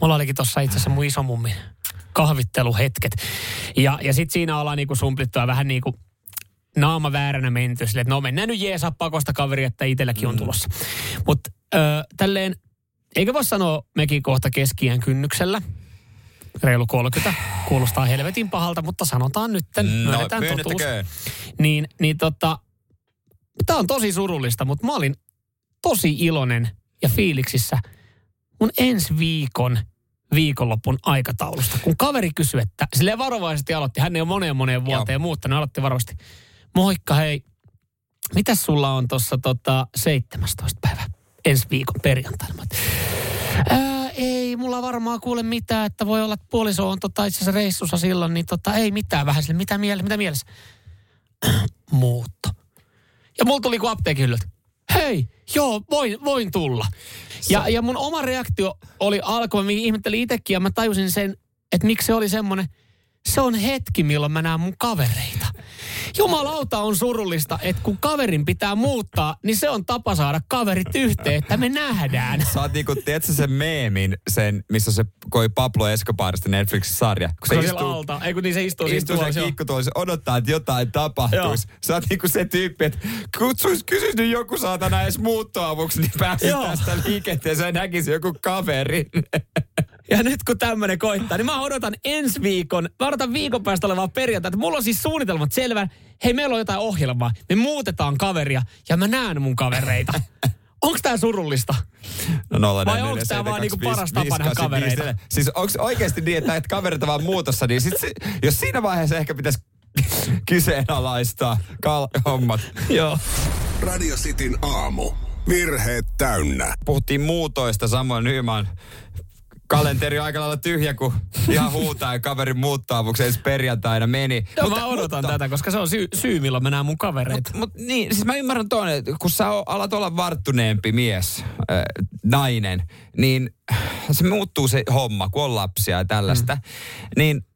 Mulla olikin tuossa itse asiassa mun isomummin kahvitteluhetket. Ja, ja sitten siinä ollaan niinku sumplittua vähän niin kuin naama vääränä menty sille, että no mennään nyt jeesaa pakosta kaveri, että itselläkin on tulossa. Mutta tälleen, eikö voi sanoa mekin kohta keskiään kynnyksellä, reilu 30, kuulostaa helvetin pahalta, mutta sanotaan nyt, No, totuus. Niin, niin tota, tämä on tosi surullista, mutta mä olin tosi iloinen ja fiiliksissä mun ensi viikon viikonlopun aikataulusta. Kun kaveri kysyi, että silleen varovaisesti aloitti, hän ei ole moneen moneen vuoteen Joo. muuttanut, aloitti varovasti. Moikka hei, mitäs sulla on tuossa tota 17. päivä ensi viikon perjantaina? Ää, ei mulla varmaan kuule mitään, että voi olla, että puoliso on tota itse asiassa reissussa silloin, niin tota, ei mitään vähän sille, mitä mielessä, mitä mielessä? Muutto. Ja mulla tuli kuin apteekin hyllyltä. Hei, joo, voin, voin tulla. Ja, ja mun oma reaktio oli alkoi, mä ihmettelin itsekin ja mä tajusin sen, että miksi se oli semmoinen, se on hetki, milloin mä näen mun kavereita. Jumalauta on surullista, että kun kaverin pitää muuttaa, niin se on tapa saada kaverit yhteen, että me nähdään. Oot niinku, tiedätkö sen meemin, sen, missä se koi Pablo Escobarista Netflix-sarja? Kun Se on siellä alta. Ei kun niin se istuu, siinä istuu tuolla, se kiikkutuolissa, odottaa, että jotain tapahtuisi. Sä oot niinku se tyyppi, että kutsuis, kysyis nyt joku saatana edes muuttoavuksi, niin pääsis Joo. tästä liikenteeseen ja näkisi joku kaveri. Ja nyt kun tämmönen koittaa, niin mä odotan ensi viikon, mä odotan viikon päästä olevaa perjantaita. Mulla on siis suunnitelmat selvä. Hei, meillä on jotain ohjelmaa. Me muutetaan kaveria ja mä näen mun kavereita. Onko tää surullista? No, 0, Vai onks tää vaan niinku paras tapa nähdä kavereita? Siis onko oikeasti niin, että näitä kavereita vaan muutossa, niin sit se, jos siinä vaiheessa ehkä pitäisi kyseenalaistaa kal- hommat. Joo. Radio Cityn aamu. Virheet täynnä. Puhuttiin muutoista, samoin Nyman kalenteri on aika lailla tyhjä, kun ihan huutaa ja kaverin muuttoavuksi ensi perjantaina meni. Joo, mä odotan tätä, koska se on syy, syy milloin mä näen mun kavereita. Mutta niin, siis mä ymmärrän tuonne, että kun sä alat olla varttuneempi mies, äh, nainen, niin se muuttuu se homma, kun on lapsia ja tällaista. Mm. Niin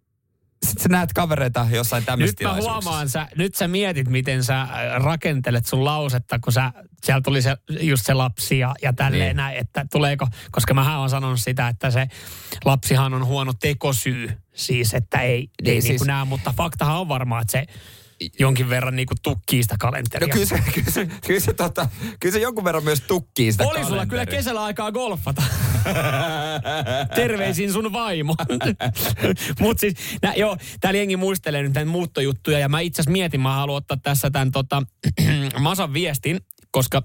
sit sä näet kavereita jossain tämmöisissä Nyt mä huomaan, sä, nyt sä mietit, miten sä rakentelet sun lausetta, kun sä, siellä tuli se, just se lapsi ja, ja tälleen Niin. näin, että tuleeko, koska mä oon sanonut sitä, että se lapsihan on huono tekosyy, siis että ei, ei Niin, niin siis- kuin näe, mutta faktahan on varmaa, että se jonkin verran niin kuin tukkii sitä No kalenteria. kyllä se, kyllä, se, kyllä, se, tota, kyllä se jonkun verran myös tukkii sitä Oli sulla kyllä kalenteria. kesällä aikaa golfata. Terveisin sun vaimo. Mut siis, nä, joo, täällä jengi muistelee nyt näitä muuttojuttuja ja mä itse asiassa mietin, mä haluan ottaa tässä tämän tota, Masan viestin, koska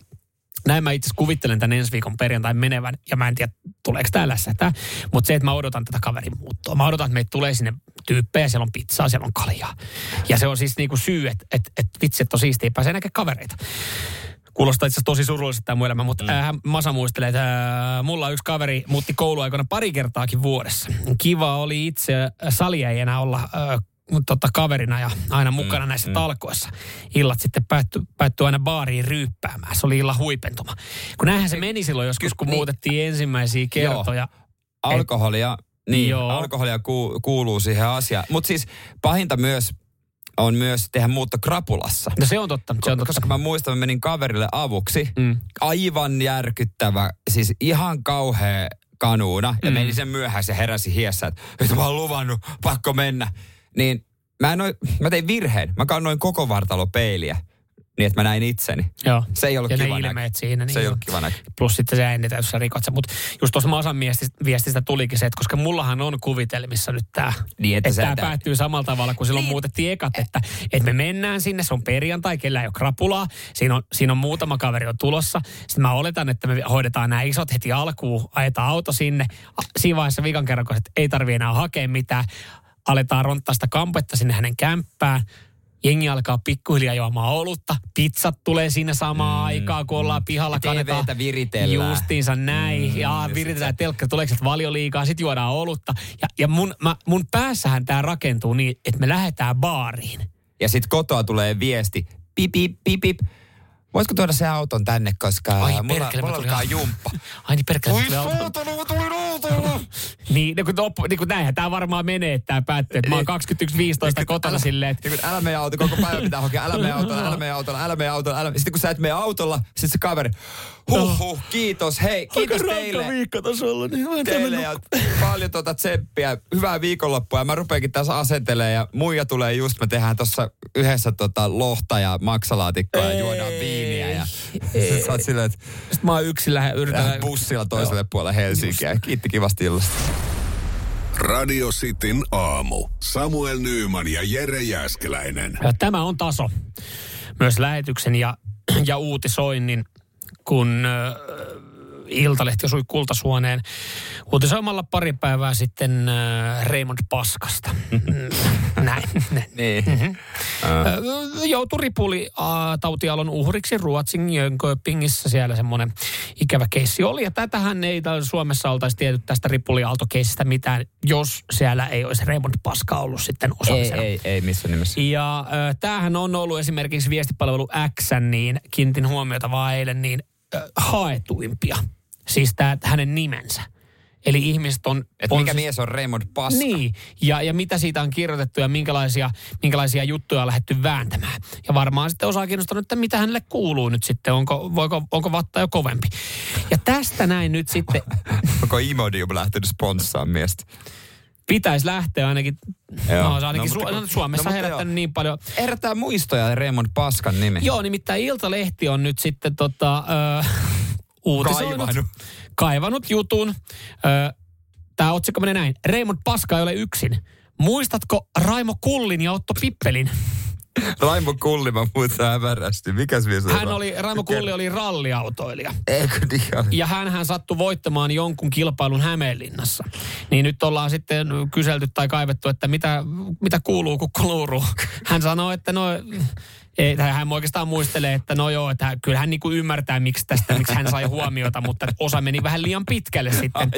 näin mä itse kuvittelen tämän ensi viikon perjantain menevän, ja mä en tiedä, tuleeko tää lässähtää. Mutta se, että mä odotan tätä kaverin muuttoa. Mä odotan, että meitä tulee sinne tyyppejä, siellä on pizzaa, siellä on kaljaa. Ja se on siis niinku syy, että et, et, vitsi, että on siistiä, pääsee näkemään kavereita. Kuulostaa itse asiassa tosi surulliselta tämä mun elämä, mutta mm. äh, Masa muistelee, että äh, mulla yksi kaveri muutti kouluaikana pari kertaakin vuodessa. Kiva oli itse äh, saliäijänä olla äh, tota, kaverina ja aina mukana mm, näissä mm. talkoissa. Illat sitten päättyi päätty aina baariin ryyppäämään. Se oli illan huipentuma. Kun näinhän se meni silloin joskus, kun niin. muutettiin ensimmäisiä kertoja. Alkoholia, niin, Joo. alkoholia ku, kuuluu siihen asiaan. Mutta siis pahinta myös on myös tehdä muutto krapulassa. No se on totta, se on totta. Koska mä muistan, mä menin kaverille avuksi. Mm. Aivan järkyttävä, siis ihan kauhea kanuuna. Ja Mm. meni sen myöhässä ja heräsi hiessä, että nyt mä oon luvannut, pakko mennä. Niin mä, en mä tein virheen. Mä kannoin koko vartalo peiliä. Niin, että mä näin itseni. Joo. Se ei ollut ja kiva ne ilmeet siinä. Niin Se ei ollut kiva näky. Plus sitten se jännitä, jos sä rikot sen. Mutta just tuossa Masan viestistä, tulikin se, että koska mullahan on kuvitelmissa nyt tämä, Niin, että että tämä tää- päättyy samalla tavalla kuin silloin Niin. muutettiin ekat, että, että me mennään sinne, se on perjantai, kellä ei ole krapulaa, siinä on, siinä on muutama kaveri on tulossa. Sitten mä oletan, että me hoidetaan nämä isot heti alkuun, ajetaan auto sinne. Siinä vaiheessa vikan kerran, kun ei tarvi enää hakea mitään, aletaan ronttaa sitä kampetta sinne hänen kämppään. jengi alkaa pikkuhiljaa juomaan olutta. Pizzat tulee siinä samaan mm, aikaan, kun ollaan pihalla. TVtä kannetaan viritellään. Justiinsa näin. Mm, ja viritetään telkkä, tuleeko sieltä valioliikaa, sitten juodaan olutta. Ja, ja mun, mä, mun päässähän tämä rakentuu niin, että me lähdetään baariin. Ja sitten kotoa tulee viesti, pip, pip, pip, pip. Voisiko tuoda se auton tänne, koska Ai mulla, perkele, mulla alkaa jumppa. Ai niin perkele, Oi saatana, mä tulin autolla. Niin, niin, kun, oppo, niin kun näinhän tämä varmaan menee, että tämä päättyy. Että mä oon 21.15 kotona silleen, että Niin kun älä mene auto, koko päivä pitää hokea, älä mene autolla, älä mene autolla, älä mene autolla, älä Sitten kun sä et mene autolla, sit se kaveri, huh, huh, kiitos, hei, kiitos aika teille. viikko tässä ollut. Niin en Teille ja paljon tuota tseppiä. Hyvää viikonloppua. Ja mä rupeankin tässä asentelee ja muija tulee just, me tehdään tuossa yhdessä tota lohta ja maksalaatikkoa ja juodaan viiniä. Sä oot silleen, että Sitten mä oon yksin lähden yritän. lähden bussilla toiselle puolelle Helsinkiä. Kiitti kivasti illasta. Radio Cityn aamu. Samuel Nyyman ja Jere Jäskeläinen. Ja Tämä on taso. Myös lähetyksen ja, ja uutisoinnin, kun äh, Iltalehti osui kultasuoneen uutisoimalla pari päivää sitten äh, Raymond Paskasta. Mm, Näin. Niin. Ö, joutui ripuli äh, tautialon uhriksi Ruotsin Jönköpingissä. Siellä semmoinen ikävä keissi oli. Ja tätähän ei Suomessa oltaisi tietty tästä ripuliaaltokeissistä mitään, jos siellä ei olisi Raymond Paska ollut sitten Ei, osallisena. ei, ei missään nimessä. Ja äh, tämähän on ollut esimerkiksi viestipalvelu X, niin kiinnitin huomiota vaan eilen, niin äh, haetuimpia. Siis tämä hänen nimensä. Eli ihmiset on... Et on mikä siis- mies on Raymond Paska? niin, ja, ja mitä siitä on kirjoitettu ja minkälaisia, minkälaisia juttuja on lähdetty vääntämään. Ja varmaan sitten osaa kiinnostanut, että mitä hänelle kuuluu nyt sitten, onko, voiko, onko vatta jo kovempi. Ja tästä näin nyt sitten Onko Imodium lähtenyt sponssaan miestä? pitäisi lähteä ainakin, Joo. no, se ainakin No, no, mutta Su- kun- Suomessa no, no, herättänyt joo. niin paljon. Herättää muistoja Raymond Paskan nimi. Joo, nimittäin Iltalehti on nyt sitten tota, ö, uutisoinut, Kaivannut. kaivannut jutun. Tämä otsikko menee näin. Raymond Paska ei ole yksin. Muistatko Raimo Kullin ja Otto Pippelin? Raimo Kulli, mä muistan hämärästi. Mikäs mies Hän oli, Raimo Kulli oli ralliautoilija. Eikö niin? Ja hän, hän sattui voittamaan jonkun kilpailun Hämeenlinnassa. Niin nyt ollaan sitten kyselty tai kaivettu, että mitä, mitä kuuluu kukko luuruu. Hän sanoo, että no, ei, tai hän oikeastaan muistelee, että no joo, että kyllä hän niinku ymmärtää, miksi tästä, miksi hän sai huomiota, mutta osa meni vähän liian pitkälle sitten.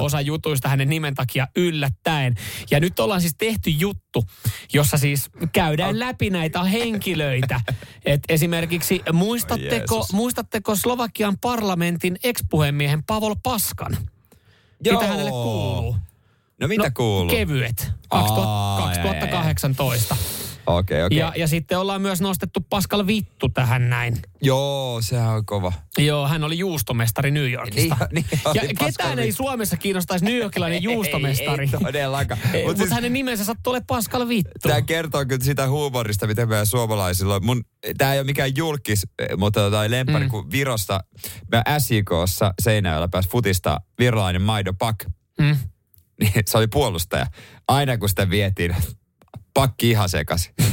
Osa jutuista hänen nimen takia yllättäen. Ja nyt ollaan siis tehty juttu, jossa siis käydään läpi näitä henkilöitä. Et esimerkiksi muistatteko, muistatteko Slovakian parlamentin ekspuhemiehen Pavol Paskan? Mitä hänelle kuuluu? No mitä kuuluu? Kevyet. 2000, Aa, 2018. Okei, okei. Ja, ja sitten ollaan myös nostettu Pascal Vittu tähän näin. Joo, sehän on kova. Joo, hän oli juustomestari New Yorkista. Niin, niin ja Pascal ketään ei Vittu. Suomessa kiinnostaisi New Yorkilainen juustomestari. Ei, ei todellakaan. Ei, Mut Mutta siis- hänen nimensä sattuu olemaan Pascal Vittu. Tämä kertoo kyllä sitä huumorista, miten meidän suomalaisilla on. Mun, tämä ei ole mikään julkis, mutta tota, lempari, mm. kun Virosta, mä SJKssa Seinäjöllä pääsi futista virolainen Maido Pak. Mm. Niin se oli puolustaja. Aina kun sitä vietiin, pakki ihan sekaisin.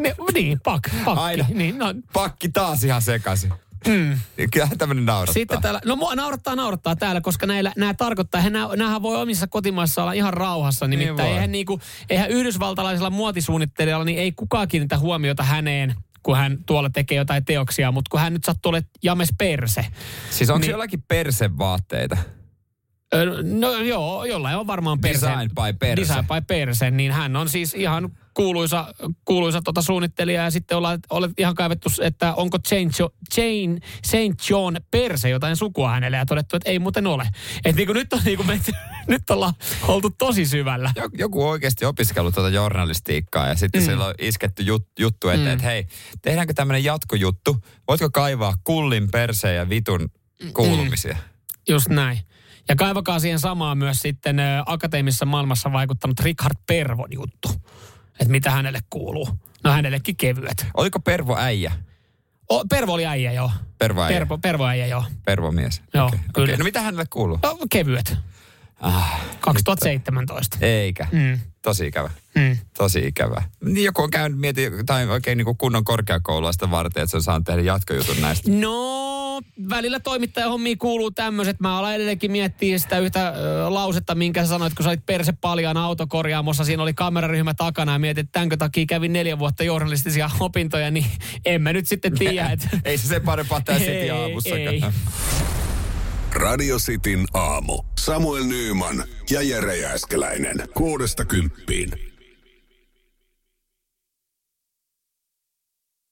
Ne, niin, pak, pakki. Aina. Niin, no, Pakki taas ihan sekaisin. Mm. Kyllähän tämmöinen naurattaa. Sitten täällä, no mua naurattaa, naurattaa täällä, koska näillä, nämä tarkoittaa, että nämä, nämähän voi omissa kotimaissa olla ihan rauhassa. Nimittäin voi. eihän, niinku, eihän yhdysvaltalaisella muotisuunnittelijalla, niin ei kukaan kiinnitä huomiota häneen, kun hän tuolla tekee jotain teoksia, mutta kun hän nyt sattuu olemaan James Perse. Siis onko Niin- niin. jollakin persevaatteita? No joo, jollain on varmaan perse. Design by Perse. Design by Perse, niin hän on siis ihan kuuluisa, kuuluisa tota suunnittelija ja sitten ollaan, olet ihan kaivettu, että onko jo, Jane St. John Perse jotain sukua hänelle ja todettu, että ei muuten ole. Että niinku nyt on niinku menty, nyt ollaan oltu tosi syvällä. Joku, oikeasti opiskellut tuota journalistiikkaa ja sitten mm. siellä on isketty jut, juttu, että mm. et, hei, tehdäänkö tämmöinen jatkojuttu? Voitko kaivaa kullin, perseen ja vitun kuulumisia? Mm. Just näin. Ja kaivakaa siihen samaan myös sitten akateemisessa maailmassa vaikuttanut Richard Pervon juttu. Että mitä hänelle kuuluu. No hänellekin kevyet. Oliko Pervo äijä? O, Pervo oli äijä, joo. Pervo äijä? Pervo, Pervo äijä, joo. Pervo mies. Joo, Okei, kyllä. okei. No mitä hänelle kuuluu? No, kevyet. Ah, 2017. eikä. Mm. Tosi ikävä. Mm. Tosi ikävä. Niin joku on käynyt mieti, tai oikein niin kuin kunnon korkeakoululaista varten, että se on saanut tehdä jatkojutun näistä. No, välillä toimittajahommia kuuluu tämmöiset. Mä alan edelleenkin miettiä sitä yhtä ö, lausetta, minkä sä sanoit, kun sä olit perse paljaan autokorjaamossa. Siinä oli kameraryhmä takana ja mietit, että tämänkö takia kävin neljä vuotta journalistisia opintoja, niin en mä nyt sitten tiedä. Että... Ei se sen parempaa tää City aamussakaan. ei. Radio Cityn aamu. Samuel Nyyman ja Jere Jääskeläinen. Kuudesta kymppiin.